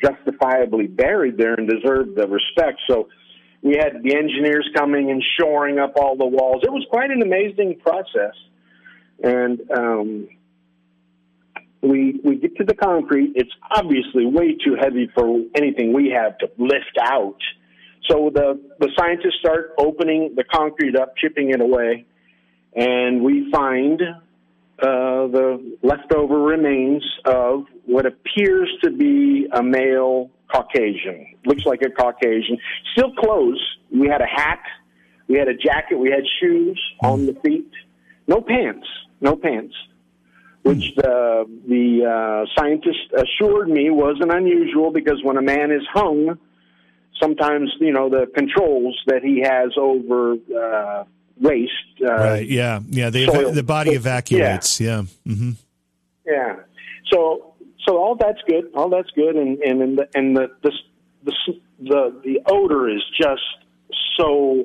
justifiably buried there and deserved the respect. So we had the engineers coming and shoring up all the walls. It was quite an amazing process, and um, we we get to the concrete. It's obviously way too heavy for anything we have to lift out. So the the scientists start opening the concrete up, chipping it away, and we find uh, the leftover remains of what appears to be a male Caucasian. Looks like a Caucasian. Still clothes. We had a hat. We had a jacket. We had shoes on the feet. No pants. No pants which the the uh, scientist assured me wasn't unusual because when a man is hung, sometimes you know the controls that he has over uh, waste. Uh, right. Yeah. Yeah. The the body evacuates. Yeah. Yeah. Mm-hmm. yeah. So so all that's good. All that's good, and and and the and the the the, the, the odor is just so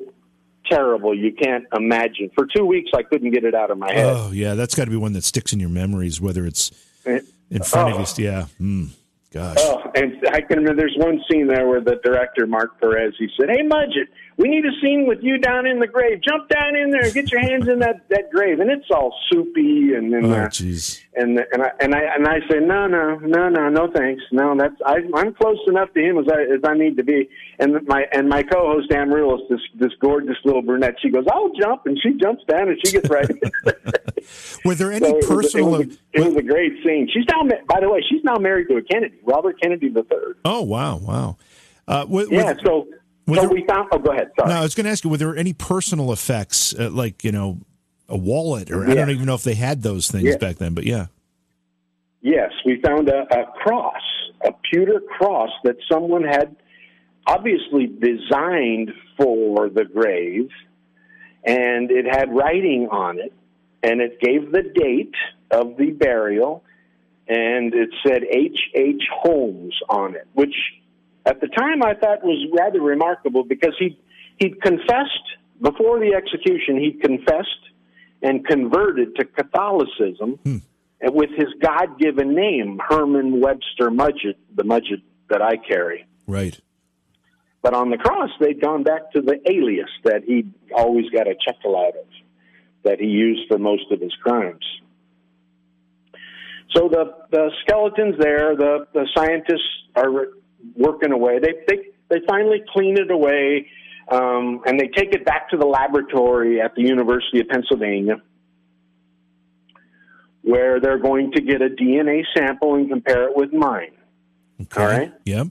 terrible you can't imagine. For two weeks, I couldn't get it out of my head. Oh yeah, that's got to be one that sticks in your memories, whether it's in front oh. of you. Yeah. Mm. Gosh. Oh, and I can remember there's one scene there where the director, Mark Perez, he said, Hey, Mudgett, we need a scene with you down in the grave. Jump down in there and get your hands in that, that grave. And it's all soupy and, and, oh, uh, jeez. and, and I, and I, and I say, no, no, no, no, no, thanks. No, that's, I, I'm close enough to him as I, as I need to be. And my, and my co-host, Amaryllis, this, this gorgeous little brunette, she goes, I'll jump. And she jumps down and she gets right. [laughs] Were there any so personal? It was, a, it was a great scene. She's now, by the way, she's now married to a Kennedy, Robert Kennedy III. Oh wow, wow. Uh, with, yeah, so so there, we found. Oh, go ahead. Sorry. No, I was going to ask you, were there any personal effects, uh, like you know, a wallet, or yeah. I don't even know if they had those things yeah. back then, but yeah. Yes, we found a, a cross, a pewter cross that someone had obviously designed for the grave, and it had writing on it, and it gave the date of the burial, and it said H. H. Holmes on it, which at the time I thought was rather remarkable because he he'd confessed before the execution. He'd confessed and converted to Catholicism hmm. with his God given name, Herman Webster Mudgett, the Mudgett that I carry. Right. But on the cross, they'd gone back to the alias that he always got a chuckle out of, that he used for most of his crimes. So the, the skeleton's there. The, the scientists are working away. They they they finally clean it away, um, and they take it back to the laboratory at the University of Pennsylvania, where they're going to get a DNA sample and compare it with mine. Okay. All right. Yep.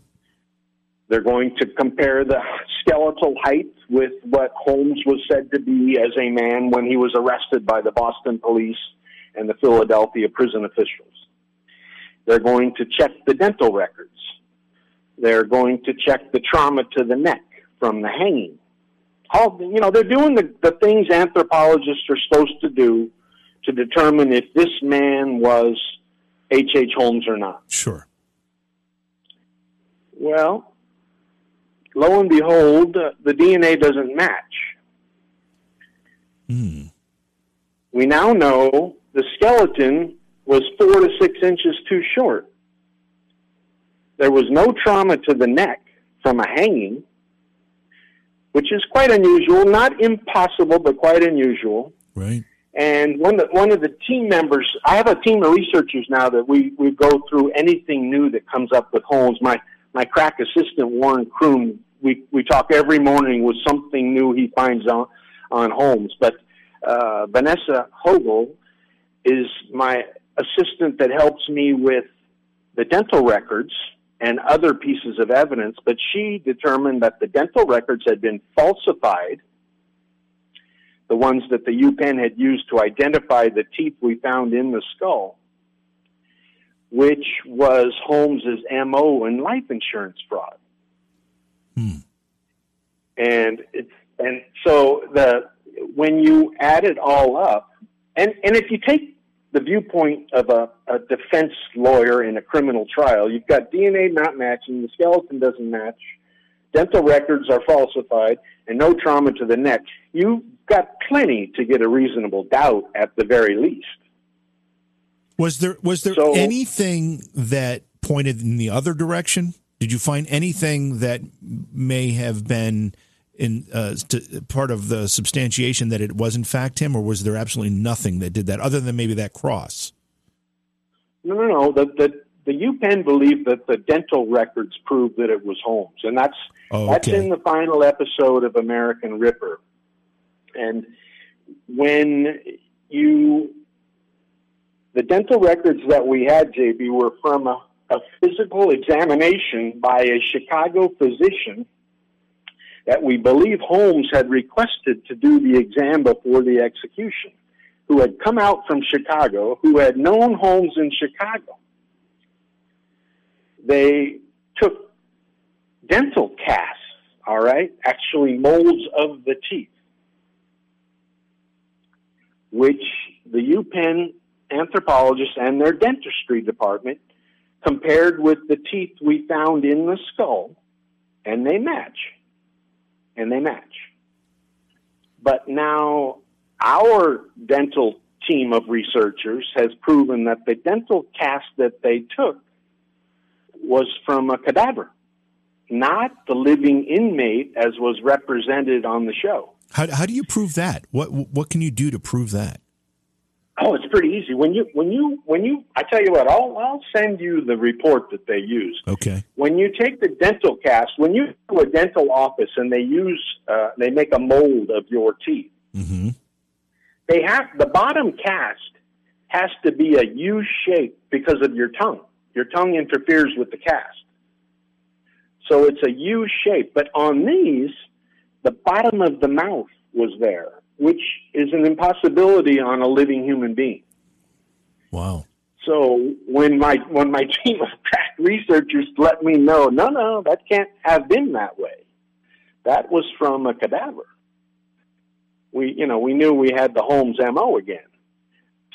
They're going to compare the skeletal height with what Holmes was said to be as a man when he was arrested by the Boston police and the Philadelphia prison officials. They're going to check the dental records. They're going to check the trauma to the neck from the hanging. All you know, they're doing the, the things anthropologists are supposed to do to determine if this man was H. H. Holmes or not. Sure. Well, lo and behold, uh, the DNA doesn't match. Hmm. We now know the skeleton was four to six inches too short. There was no trauma to the neck from a hanging, which is quite unusual, not impossible, but quite unusual. Right. And one of the, one of the team members, I have a team of researchers now that we, we go through anything new that comes up with Holmes. My my crack assistant Warren Kroon, we we talk every morning with something new he finds on on Holmes. But uh, Vanessa Hogel is my assistant that helps me with the dental records and other pieces of evidence. But she determined that the dental records had been falsified the ones that the UPenn had used to identify the teeth we found in the skull, which was Holmes's MO in life insurance fraud. Hmm. And it's and so the when you add it all up, and and if you take the viewpoint of a, a defense lawyer in a criminal trial, you've got DNA not matching, the skeleton doesn't match, dental records are falsified, and no trauma to the neck. You've got plenty to get a reasonable doubt at the very least. Was there was there so, anything that pointed in the other direction? Did you find anything that may have been in uh, to, part of the substantiation that it was in fact him, or was there absolutely nothing that did that other than maybe that cross? No, no, no. The the the UPenn believed that the dental records proved that it was Holmes, and that's oh, okay. that's in the final episode of American Ripper. And when you, the dental records that we had, JV, were from a, a physical examination by a Chicago physician that we believe Holmes had requested to do the exam before the execution, who had come out from Chicago, who had known Holmes in Chicago. They took dental casts, all right, actually molds of the teeth, which the UPenn anthropologists and their dentistry department compared with the teeth we found in the skull, and they match. And they match. But now our dental team of researchers has proven that the dental cast that they took was from a cadaver, not the living inmate as was represented on the show. How, how do you prove that? What what can you do to prove that? Oh, it's pretty easy. When you when you when you I tell you what, I'll I'll send you the report that they use. Okay. When you take the dental cast, when you go to a dental office and they use uh, they make a mold of your teeth. Mm-hmm. They have the bottom cast has to be a U shape because of your tongue. Your tongue interferes with the cast. So it's a U shape. But on these, the bottom of the mouth was there, which is an impossibility on a living human being. Wow. So when my when my [laughs] team of crack researchers let me know, no, no, that can't have been that way. That was from a cadaver. We, you know, we knew we had the Holmes MO again.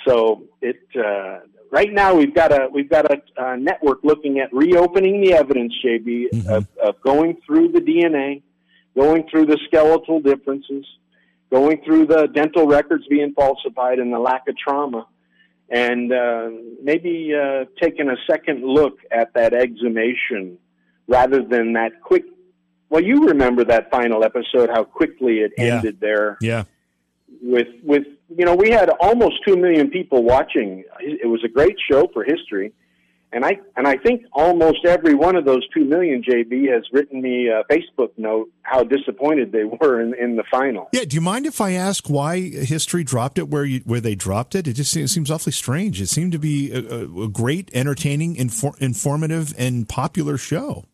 So it uh, right now we've got a we've got a, a network looking at reopening the evidence, JV, mm-hmm. of, of going through the DNA, going through the skeletal differences, going through the dental records being falsified, and the lack of trauma, and uh, maybe uh, taking a second look at that exhumation rather than that quick. Well, you remember that final episode, how quickly it yeah. ended there. Yeah. With with you know, we had almost two million people watching. It was a great show for history, and I and I think almost every one of those two million, JV, has written me a Facebook note how disappointed they were in, in the final. Yeah, do you mind if I ask why history dropped it where you where they dropped it? It just seems, it seems awfully strange. It seemed to be a, a great, entertaining, infor- informative, and popular show.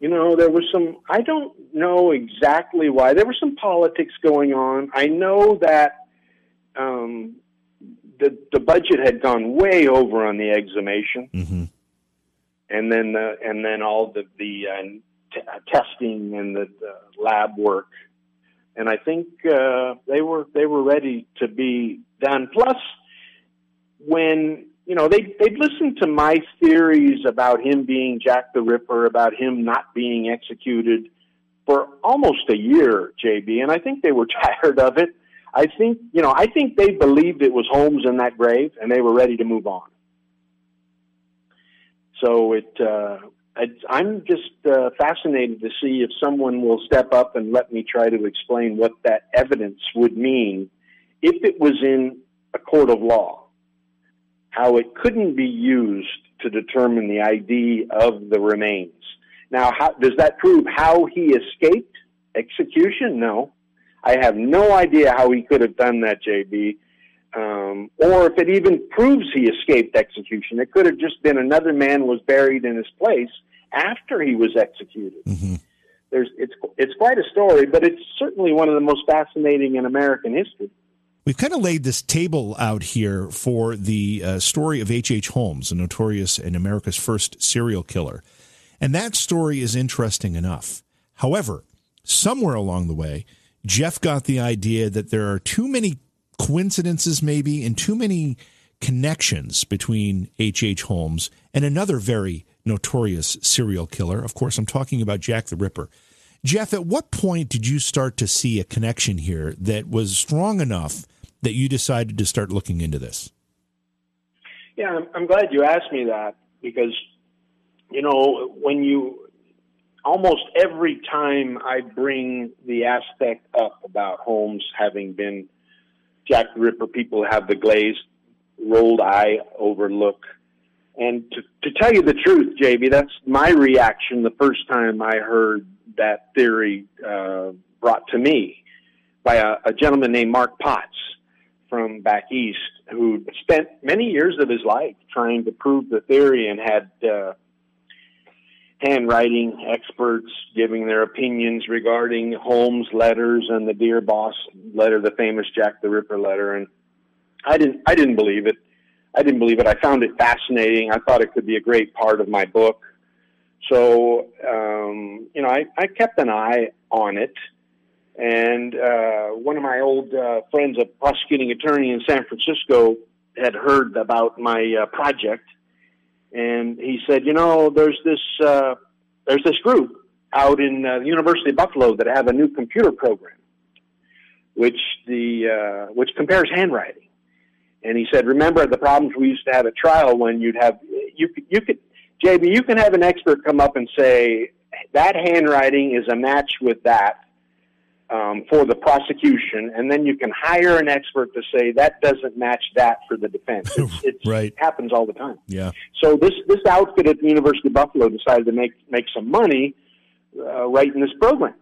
You know, there was some, I don't know exactly why. There was some politics going on. I know that um, the, the budget had gone way over on the exhumation. Mm-hmm. And then, and then all the, the uh, t- uh, testing and the, the, lab work. And I think uh, they were they were ready to be done. Plus, when you know, they they'd listened to my theories about him being Jack the Ripper, about him not being executed for almost a year, JV, and I think they were [laughs] tired of it. I think, you know, I think they believed it was Holmes in that grave and they were ready to move on. So it, uh, I'm just uh, fascinated to see if someone will step up and let me try to explain what that evidence would mean if it was in a court of law, how it couldn't be used to determine the ID of the remains. Now, how, does that prove how he escaped execution? No. I have no idea how he could have done that, JV um, or if it even proves he escaped execution. It could have just been another man was buried in his place after he was executed. Mm-hmm. There's, it's, it's quite a story, but it's certainly one of the most fascinating in American history. We've kind of laid this table out here for the uh, story of H.H. H. Holmes, a notorious and America's first serial killer. And that story is interesting enough. However, somewhere along the way, Jeff got the idea that there are too many coincidences, maybe, and too many connections between H.H. H. Holmes and another very notorious serial killer. Of course, I'm talking about Jack the Ripper. Jeff, at what point did you start to see a connection here that was strong enough that you decided to start looking into this? Yeah, I'm, I'm glad you asked me that because, you know, when you almost every time I bring the aspect up about Holmes having been Jack the Ripper people have the glazed, rolled eye overlook. And to, to tell you the truth, JV, that's my reaction the first time I heard that theory uh, brought to me by a, a gentleman named Mark Potts from back east who spent many years of his life trying to prove the theory and had uh, handwriting experts giving their opinions regarding Holmes' letters and the Dear Boss letter, the famous Jack the Ripper letter. And I didn't, I didn't believe it. I didn't believe it. I found it fascinating. I thought it could be a great part of my book. So, um, you know, I, I kept an eye on it. And uh, one of my old uh, friends, a prosecuting attorney in San Francisco, had heard about my uh, project and he said, you know, there's this uh, there's this group out in uh, the University of Buffalo that have a new computer program, which the uh, which compares handwriting. And he said, remember the problems we used to have at trial when you'd have you you could JV you can have an expert come up and say that handwriting is a match with that um, for the prosecution, and then you can hire an expert to say that doesn't match that for the defense. [laughs] It's, right. It happens all the time. Yeah. So this this outfit at the University of Buffalo decided to make make some money uh, writing this program.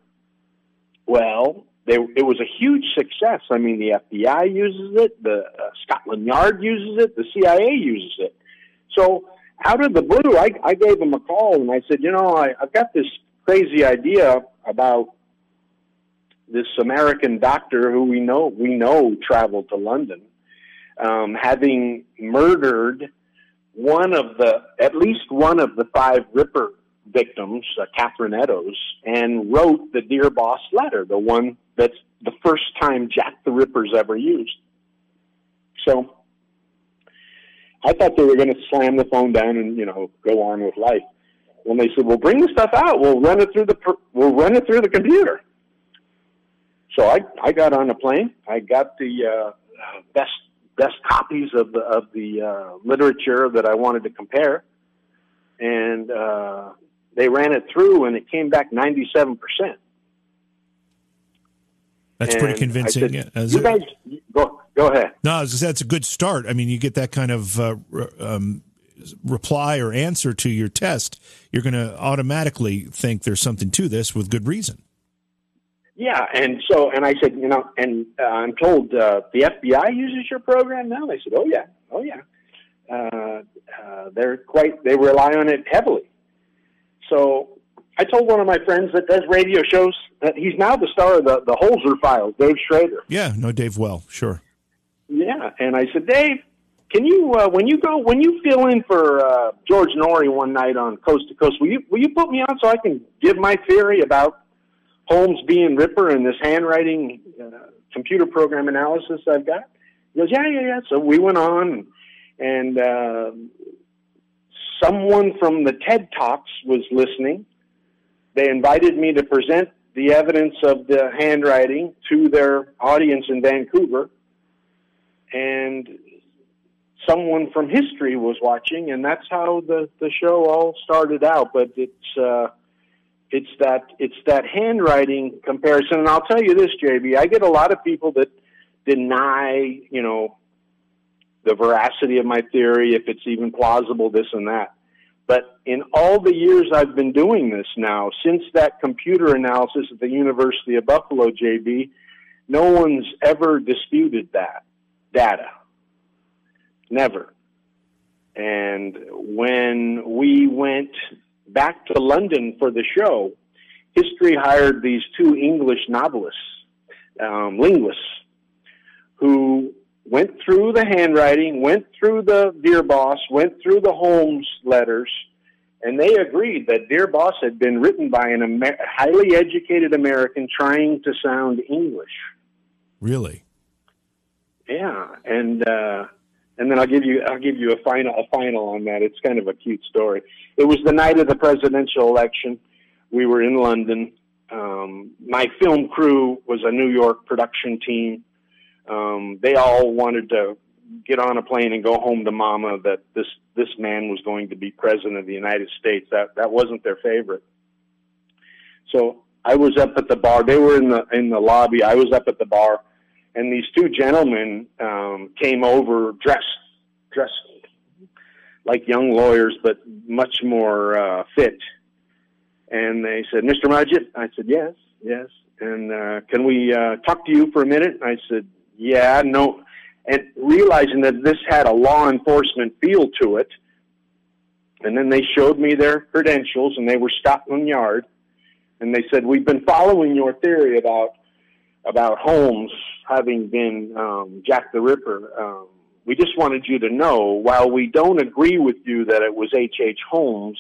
Well, they, it was a huge success. I mean, the FBI uses it, the uh, Scotland Yard uses it, the CIA uses it. So out of the blue, I, I gave them a call and I said, you know, I, I've got this crazy idea about this American doctor who we know we know traveled to London, um, having murdered one of the at least one of the five Ripper victims, uh, Catherine Eddowes, and wrote the Dear Boss letter, the one that's the first time Jack the Ripper's ever used. So I thought they were going to slam the phone down and you know go on with life. When they said, "Well, bring the stuff out. We'll run it through the we'll run it through the computer." So I, I got on a plane. I got the uh, best best copies of the of the uh, literature that I wanted to compare, and uh, they ran it through, and it came back ninety seven percent. That's and pretty convincing. Said, you guys, go go ahead. No, that's a good start. I mean, you get that kind of uh, um, reply or answer to your test, you're going to automatically think there's something to this with good reason. Yeah, and so and I said, you know, and uh, I'm told uh, the FBI uses your program now. They said, oh yeah, oh yeah. Uh, uh, they're quite they rely on it heavily. So I told one of my friends that does radio shows that he's now the star of the the Holzer Files, Dave Schrader. Yeah, no, Dave well, sure. Yeah, and I said, Dave, can you uh, when you go when you fill in for uh, George Noory one night on Coast to Coast, will you will you put me on so I can give my theory about Holmes being Ripper and this handwriting uh, computer program analysis I've got? He goes, yeah, yeah, yeah. So we went on, and uh, someone from the TED Talks was listening. They invited me to present the evidence of the handwriting to their audience in Vancouver. And someone from history was watching, and that's how the the show all started out. But it's uh, it's that it's that handwriting comparison, and I'll tell you this, JV. I get a lot of people that deny, you know, the veracity of my theory, if it's even plausible, this and that. But in all the years I've been doing this now, since that computer analysis at the University of Buffalo, JV, no one's ever disputed that data. Never. And when we went back to London for the show, history hired these two English novelists, um, linguists, who went through the handwriting, went through the Dear Boss, went through the Holmes letters, and they agreed that Dear Boss had been written by an Amer- highly educated American trying to sound English. Really? Yeah, and uh, and then I'll give you I'll give you a final a final on that. It's kind of a cute story. It was the night of the presidential election. We were in London. Um, my film crew was a New York production team. Um, they all wanted to get on a plane and go home to Mama. That this this man was going to be president of the United States. That that wasn't their favorite. So I was up at the bar. They were in the in the lobby. I was up at the bar, and these two gentlemen um, came over dressed dressed like young lawyers, but much more uh, fit. And they said, "Mr. Mudgett," I said, "Yes, yes." And uh, can we uh, talk to you for a minute? I said, "Yeah, no." And realizing that this had a law enforcement feel to it, and then they showed me their credentials, and they were Scotland Yard, and they said, "We've been following your theory about about Holmes having been um, Jack the Ripper." Um, we just wanted you to know, while we don't agree with you that it was H. H. Holmes,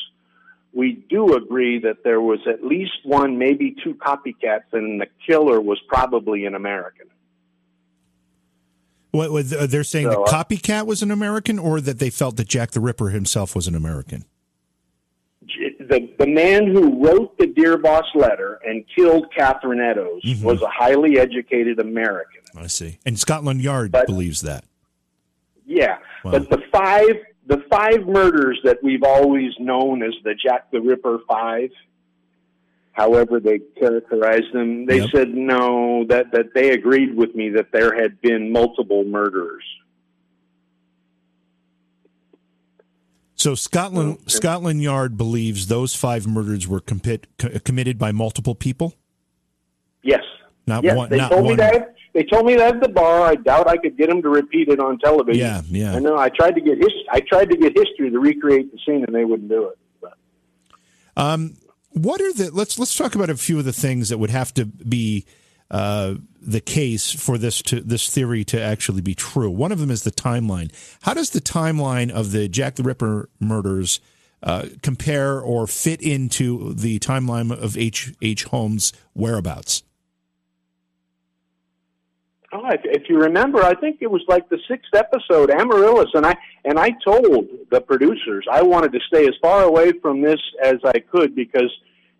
we do agree that there was at least one, maybe two copycats, and the killer was probably an American. What, what they're saying so, the uh, copycat was an American, or that they felt that Jack the Ripper himself was an American? The the man who wrote the Dear Boss letter and killed Catherine Eddowes mm-hmm. was a highly educated American. I see, and Scotland Yard but, believes that. Yeah, wow. but the five the five murders that we've always known as the Jack the Ripper Five, however they characterize them, they yep. said no, that, that they agreed with me that there had been multiple murderers. So Scotland okay. Scotland Yard believes those five murders were compit, committed by multiple people. Yes. Not yes, one. They not told one. me that. They told me that at the bar. I doubt I could get them to repeat it on television. Yeah, yeah. I know. I tried to get his, I tried to get history to recreate the scene, and they wouldn't do it. But. Um, what are the? Let's let's talk about a few of the things that would have to be the case for this to this theory to actually be true. One of them is the timeline. How does the timeline of the Jack the Ripper murders uh, compare or fit into the timeline of H. H. Holmes' whereabouts? Oh, if, if you remember, I think it was like the sixth episode, Amaryllis, and I and I told the producers I wanted to stay as far away from this as I could because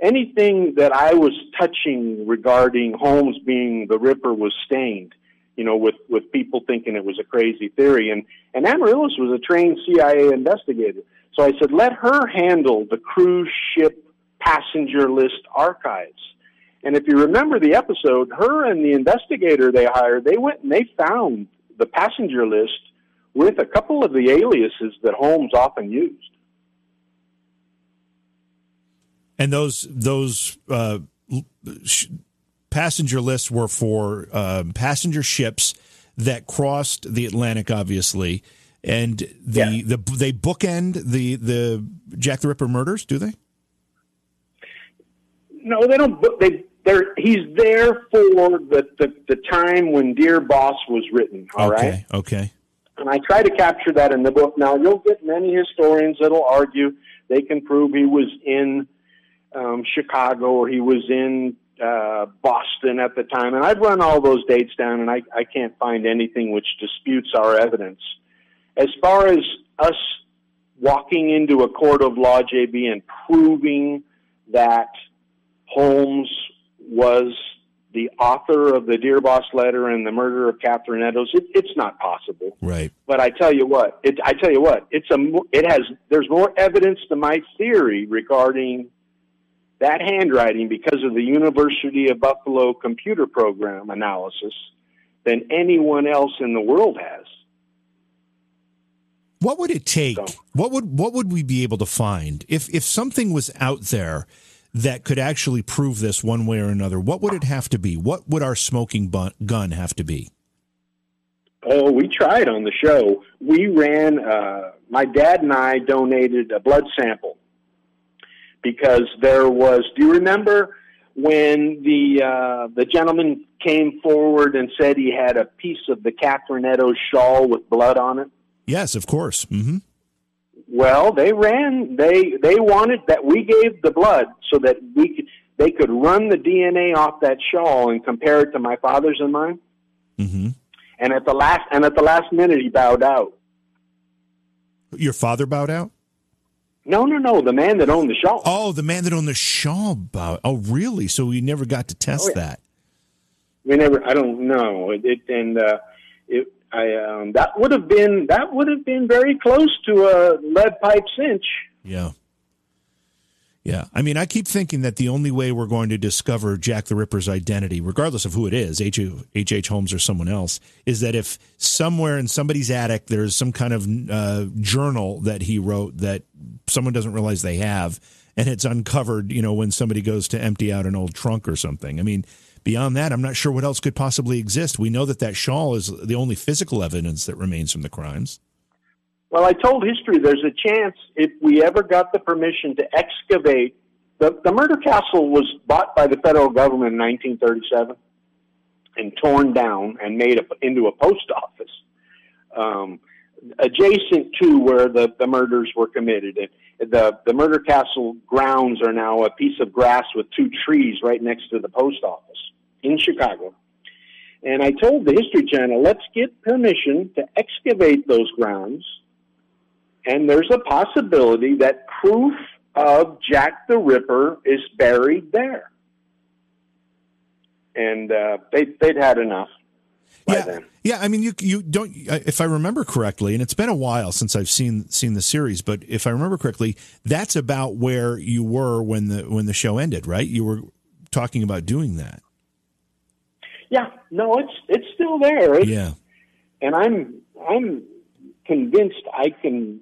anything that I was touching regarding Holmes being the Ripper was stained, you know, with with people thinking it was a crazy theory, and and Amaryllis was a trained CIA investigator, so I said let her handle the cruise ship passenger list archives. And if you remember the episode, her and the investigator they hired, they went and they found the passenger list with a couple of the aliases that Holmes often used. And those those uh, sh- passenger lists were for uh, passenger ships that crossed the Atlantic, obviously, and the yeah. the they bookend the the Jack the Ripper murders. Do they? No, they don't. They there he's there for the, the, the time when Dear Boss was written. All okay, right. okay, And I try to capture that in the book. Now you'll get many historians that'll argue they can prove he was in um, Chicago or he was in uh, Boston at the time, and I've run all those dates down, and I, I can't find anything which disputes our evidence. As far as us walking into a court of law, JV, and proving that Holmes was the author of the Dear Boss letter and the murder of Catherine Eddowes. It, it's not possible. Right. But I tell you what, it, I tell you what, it's a it has there's more evidence to my theory regarding that handwriting because of the University of Buffalo computer program analysis than anyone else in the world has. What would it take? So, what would what would we be able to find if if something was out there that could actually prove this one way or another? What would it have to be? What would our smoking gun have to be? Oh, we tried on the show. We ran. Uh, my dad and I donated a blood sample because there was. Do you remember when the uh, the gentleman came forward and said he had a piece of the Catherine Eddowes shawl with blood on it? Yes, of course. Mm-hmm. Well, they ran. They they wanted that we gave the blood so that we could they could run the DNA off that shawl and compare it to my father's and mine. Mm-hmm. And at the last and at the last minute, he bowed out. Your father bowed out. No, no, no. The man that owned the shawl. Oh, the man that owned the shawl. Oh, really? So we never got to test oh, yeah. that. We never. I don't know. It, it and uh, it I um, that would have been that would have been very close to a lead pipe cinch. Yeah. Yeah. I mean, I keep thinking that the only way we're going to discover Jack the Ripper's identity, regardless of who it is, H. H. Holmes or someone else, is that if somewhere in somebody's attic there's some kind of uh, journal that he wrote that someone doesn't realize they have, and it's uncovered, you know, when somebody goes to empty out an old trunk or something. I mean, beyond that, I'm not sure what else could possibly exist. We know that that shawl is the only physical evidence that remains from the crimes. Well, I told history there's a chance if we ever got the permission to excavate. The, the murder castle was bought by the federal government in 1937 and torn down and made a, into a post office um, adjacent to where the, the murders were committed. And the, the murder castle grounds are now a piece of grass with two trees right next to the post office in Chicago. And I told the History Channel, let's get permission to excavate those grounds. And there's a possibility that proof of Jack the Ripper is buried there. And uh, they, they'd had enough. yeah, then. yeah. I mean, you you don't. If I remember correctly, and it's been a while since I've seen seen the series, but if I remember correctly, that's about where you were when the when the show ended, right? You were talking about doing that. Yeah, no, it's it's still there. It's, yeah, and I'm I'm convinced I can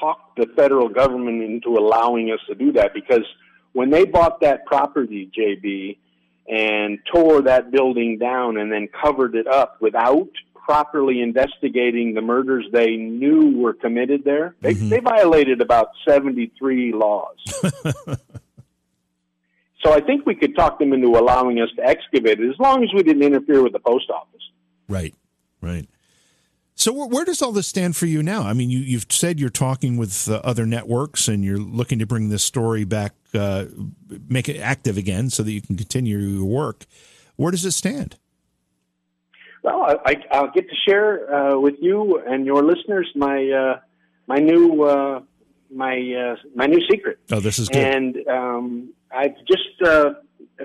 talk the federal government into allowing us to do that because when they bought that property, JV, and tore that building down and then covered it up without properly investigating the murders they knew were committed there, they, mm-hmm. they violated about 73 laws. [laughs] So I think we could talk them into allowing us to excavate it as long as we didn't interfere with the post office. Right, right. So where does all this stand for you now? I mean, you, have said you're talking with uh, other networks and you're looking to bring this story back, uh, make it active again, so that you can continue your work. Where does it stand? Well, I, will get to share uh, with you and your listeners my uh, my new uh, my uh, my new secret. Oh, this is good. And um, I've just uh,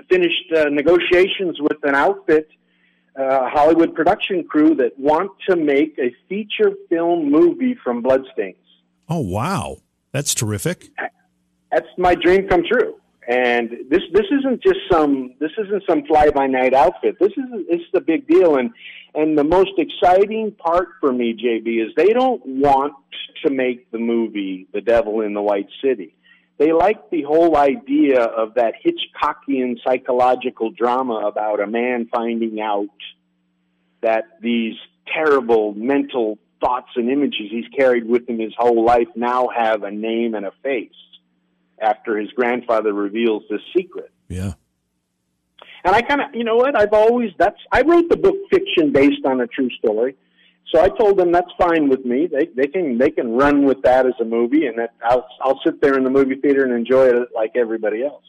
finished uh, negotiations with an outfit, uh, Hollywood production crew that want to make a feature film movie from Bloodstains. Oh wow, that's terrific! That's my dream come true. And this this isn't just some this isn't some fly by night outfit. This is this is a big deal. And and the most exciting part for me, JV, is they don't want to make the movie The Devil in the White City they like the whole idea of that Hitchcockian psychological drama about a man finding out that these terrible mental thoughts and images he's carried with him his whole life now have a name and a face after his grandfather reveals this secret. Yeah. And I kind of, you know what? I've always that's I wrote the book fiction based on a true story. So I told them that's fine with me. They they can they can run with that as a movie, and that I'll I'll sit there in the movie theater and enjoy it like everybody else.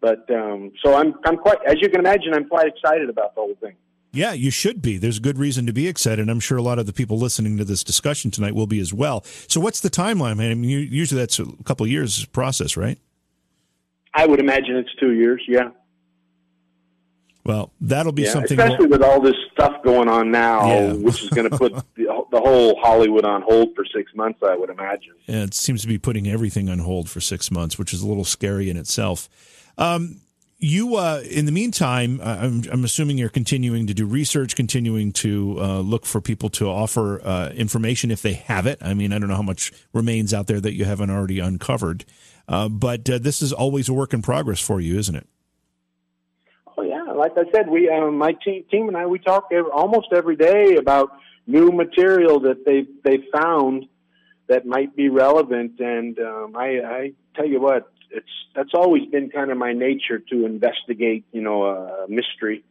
But um, so I'm I'm quite as you can imagine I'm quite excited about the whole thing. Yeah, you should be. There's good reason to be excited. I'm sure a lot of the people listening to this discussion tonight will be as well. So, what's the timeline? I mean, usually that's a couple years process, right? I would imagine it's two years. Yeah. Well, that'll be yeah, something. Especially with all this stuff going on now, Yeah. which is going to put the, the whole Hollywood on hold for six months, I would imagine. Yeah, it seems to be putting everything on hold for six months, which is a little scary in itself. Um, you, uh, in the meantime, I'm, I'm assuming you're continuing to do research, continuing to uh, look for people to offer uh, information if they have it. I mean, I don't know how much remains out there that you haven't already uncovered, uh, but uh, this is always a work in progress for you, isn't it? Like I said, we um, my team, team and I we talk every, almost every day about new material that they they found that might be relevant, and um, I, I tell you what, it's that's always been kind of my nature to investigate, you know, a mystery,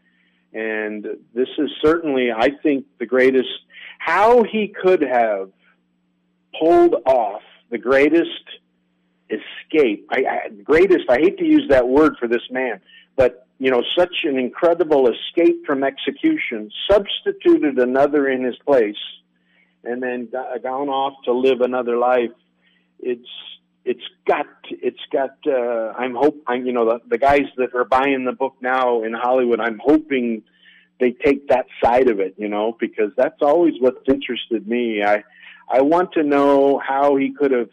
and this is certainly, I think, the greatest. How he could have pulled off the greatest escape. I, I greatest. I hate to use that word for this man, but you know, such an incredible escape from execution. Substituted another in his place, and then gone off to live another life. It's it's got it's got. Uh, I'm hope. I'm you know the, the guys that are buying the book now in Hollywood. I'm hoping they take that side of it, you know, because that's always what's interested me. I I want to know how he could have.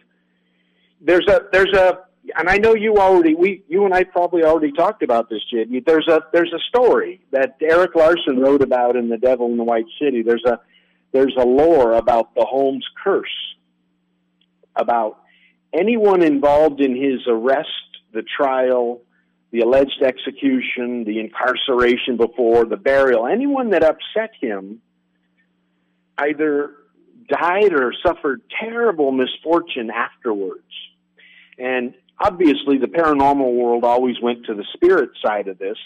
There's a there's a and I know you already we you and I probably already talked about this, JV. There's a there's a story that Erik Larson wrote about in The Devil in the White City. There's a there's a lore about the Holmes curse, about anyone involved in his arrest, the trial, the alleged execution, the incarceration before, the burial, anyone that upset him either died or suffered terrible misfortune afterwards. And obviously, the paranormal world always went to the spirit side of this.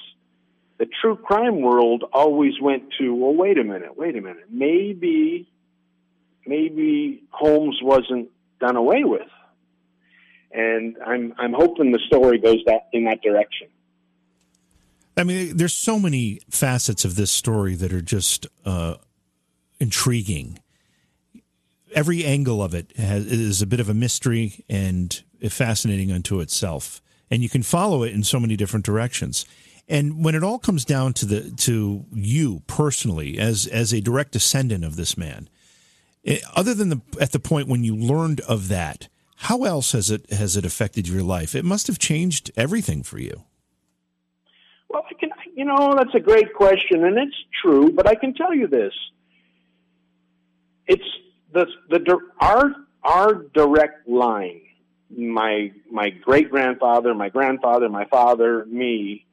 The true crime world always went to, well, wait a minute, wait a minute. Maybe, maybe Holmes wasn't done away with. And I'm, I'm hoping the story goes that in that direction. I mean, there's so many facets of this story that are just uh, intriguing. Every angle of it has, is a bit of a mystery and fascinating unto itself, and you can follow it in so many different directions. And when it all comes down to the to you personally, as as a direct descendant of this man, eh, other than the at the point when you learned of that, how else has it has it affected your life? It must have changed everything for you. Well, I can, you know, that's a great question, and it's true. But I can tell you this: it's the the our our direct line. My my great grandfather, my grandfather, my father, me.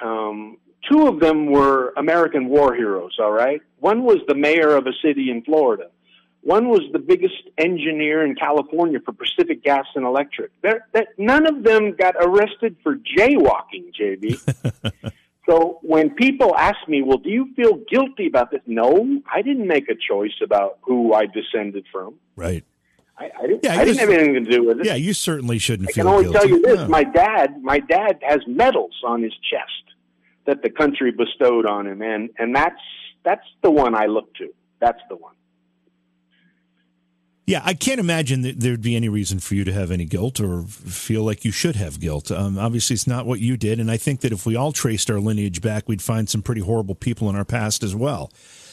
Um, two of them were American war heroes. All right, one was the mayor of a city in Florida. One was the biggest engineer in California for Pacific Gas and Electric. That, none of them got arrested for jaywalking, JV. [laughs] so when people ask me, well, do you feel guilty about this? No, I didn't make a choice about who I descended from. Right. I, I didn't, Yeah, I didn't have anything to do with it. Yeah, you certainly shouldn't I feel can only guilty. tell you this: No. my dad, my dad has medals on his chest that the country bestowed on him, and and that's that's the one I look to. That's the one. Yeah, I can't imagine that there'd be any reason for you to have any guilt or feel like you should have guilt. Um, obviously, it's not what you did, and I think that if we all traced our lineage back, we'd find some pretty horrible people in our past as well.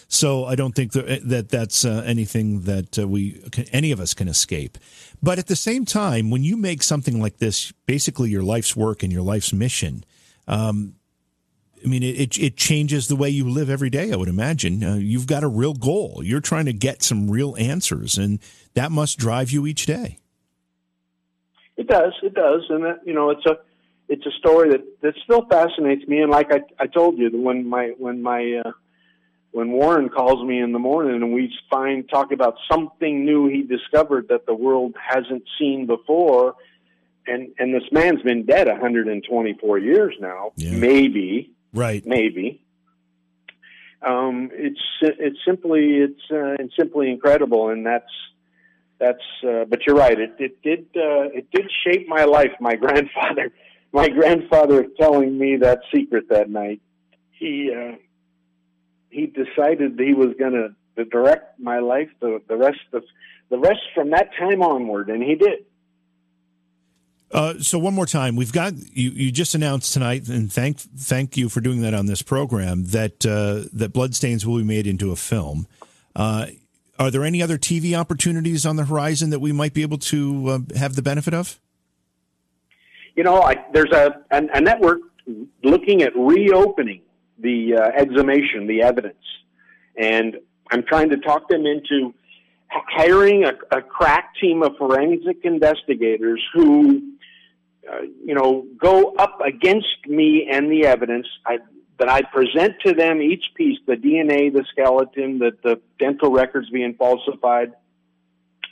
So I don't think that, that that's uh, anything that uh, we can, any of us can escape. But at the same time, when you make something like this, basically your life's work and your life's mission, um, I mean, it, it it changes the way you live every day. I would imagine uh, you've got a real goal. You're trying to get some real answers, and that must drive you each day. It does, it does, and that, you know, it's a it's a story that that still fascinates me. And like I I told you, when my when my uh, when Warren calls me in the morning and we find talk about something new he discovered that the world hasn't seen before, and and this man's been dead 124 years now, Yeah. maybe Right. maybe. Um, it's it's simply it's uh, it's simply incredible, and that's that's. Uh, but you're right. It it did uh, it did shape my life. My [laughs] grandfather, my grandfather telling me that secret that night. He uh, he decided he was going to direct my life the the rest of the rest from that time onward, and he did. Uh, so one more time, we've got you. You just announced tonight, and thank thank you for doing that on this program. That uh, that Bloodstains will be made into a film. Uh, are there any other TV opportunities on the horizon that we might be able to uh, have the benefit of? You know, I, there's a, a, a network looking at reopening the uh, exhumation, the evidence, and I'm trying to talk them into hiring a, a crack team of forensic investigators who uh, you know, go up against me and the evidence. I, that I present to them each piece, the DNA, the skeleton, the, the dental records being falsified,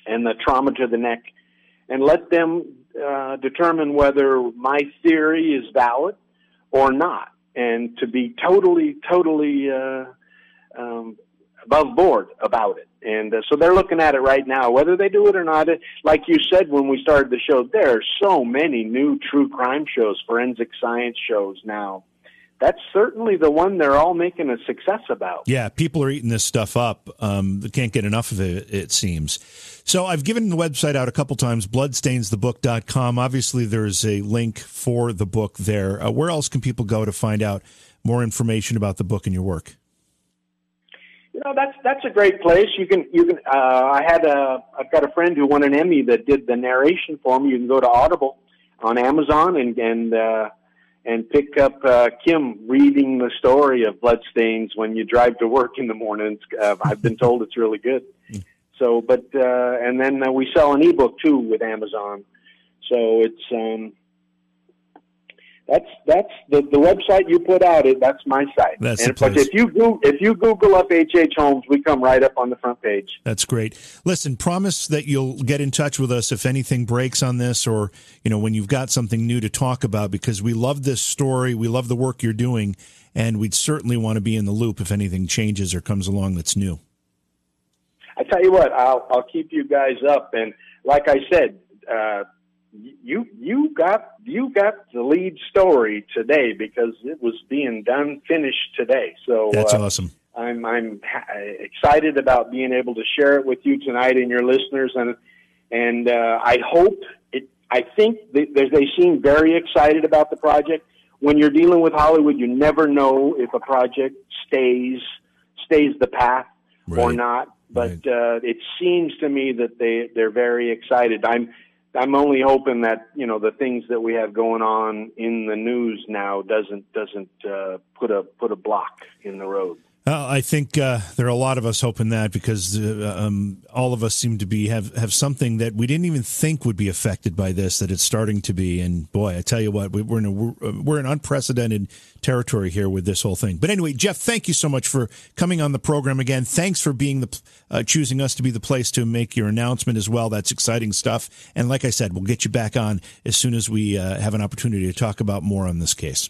and the trauma to the neck, and let them uh, determine whether my theory is valid or not, and to be totally, totally uh, um, above board about it. And uh, so they're looking at it right now, whether they do it or not. It, like you said when we started the show, there are so many new true crime shows, forensic science shows now. That's certainly the one they're all making a success about. Yeah, people are eating this stuff up. Um, they can't get enough of it, it seems. So I've given the website out a couple times, bloodstainsthebook.com. Obviously, there's a link for the book there. Uh, where else can people go to find out more information about the book and your work? You know that's that's a great place. You can you can. Uh, I had a I've got a friend who won an Emmy that did the narration for me. You can go to Audible on Amazon and and uh, and pick up uh, Kim reading the story of bloodstains when you drive to work in the mornings. Uh, I've been told it's really good. So, but uh, and then uh, we sell an ebook too with Amazon. So it's um, that's that's the, the website you put out. It that's my site. That's and, the place. But if you go, if you Google up HH Holmes, we come right up on the front page. That's great. Listen, promise that you'll get in touch with us if anything breaks on this, or you know when you've got something new to talk about, because we love this story. We love the work you're doing, and we'd certainly want to be in the loop if anything changes or comes along that's new. I tell you what, I'll I'll keep you guys up, and like I said. Uh, you you got you got the lead story today because it was being done finished today. So that's uh, awesome. I'm I'm excited about being able to share it with you tonight and your listeners, and and uh, I hope it. I think they, they seem very excited about the project. When you're dealing with Hollywood, you never know if a project stays stays the path right. or not. But right. uh, it seems to me that they they're very excited. I'm I'm only hoping that you know the things that we have going on in the news now doesn't doesn't uh, put a put a block in the road. Uh, I think uh, there are a lot of us hoping that because uh, um, all of us seem to be have, have something that we didn't even think would be affected by this that it's starting to be. And boy, I tell you what, we, are in a, we're, we're in unprecedented territory here with this whole thing. But anyway, Jeff, thank you so much for coming on the program again. Thanks for being the uh, choosing us to be the place to make your announcement as well. That's exciting stuff. And like I said, we'll get you back on as soon as we uh, have an opportunity to talk about more on this case.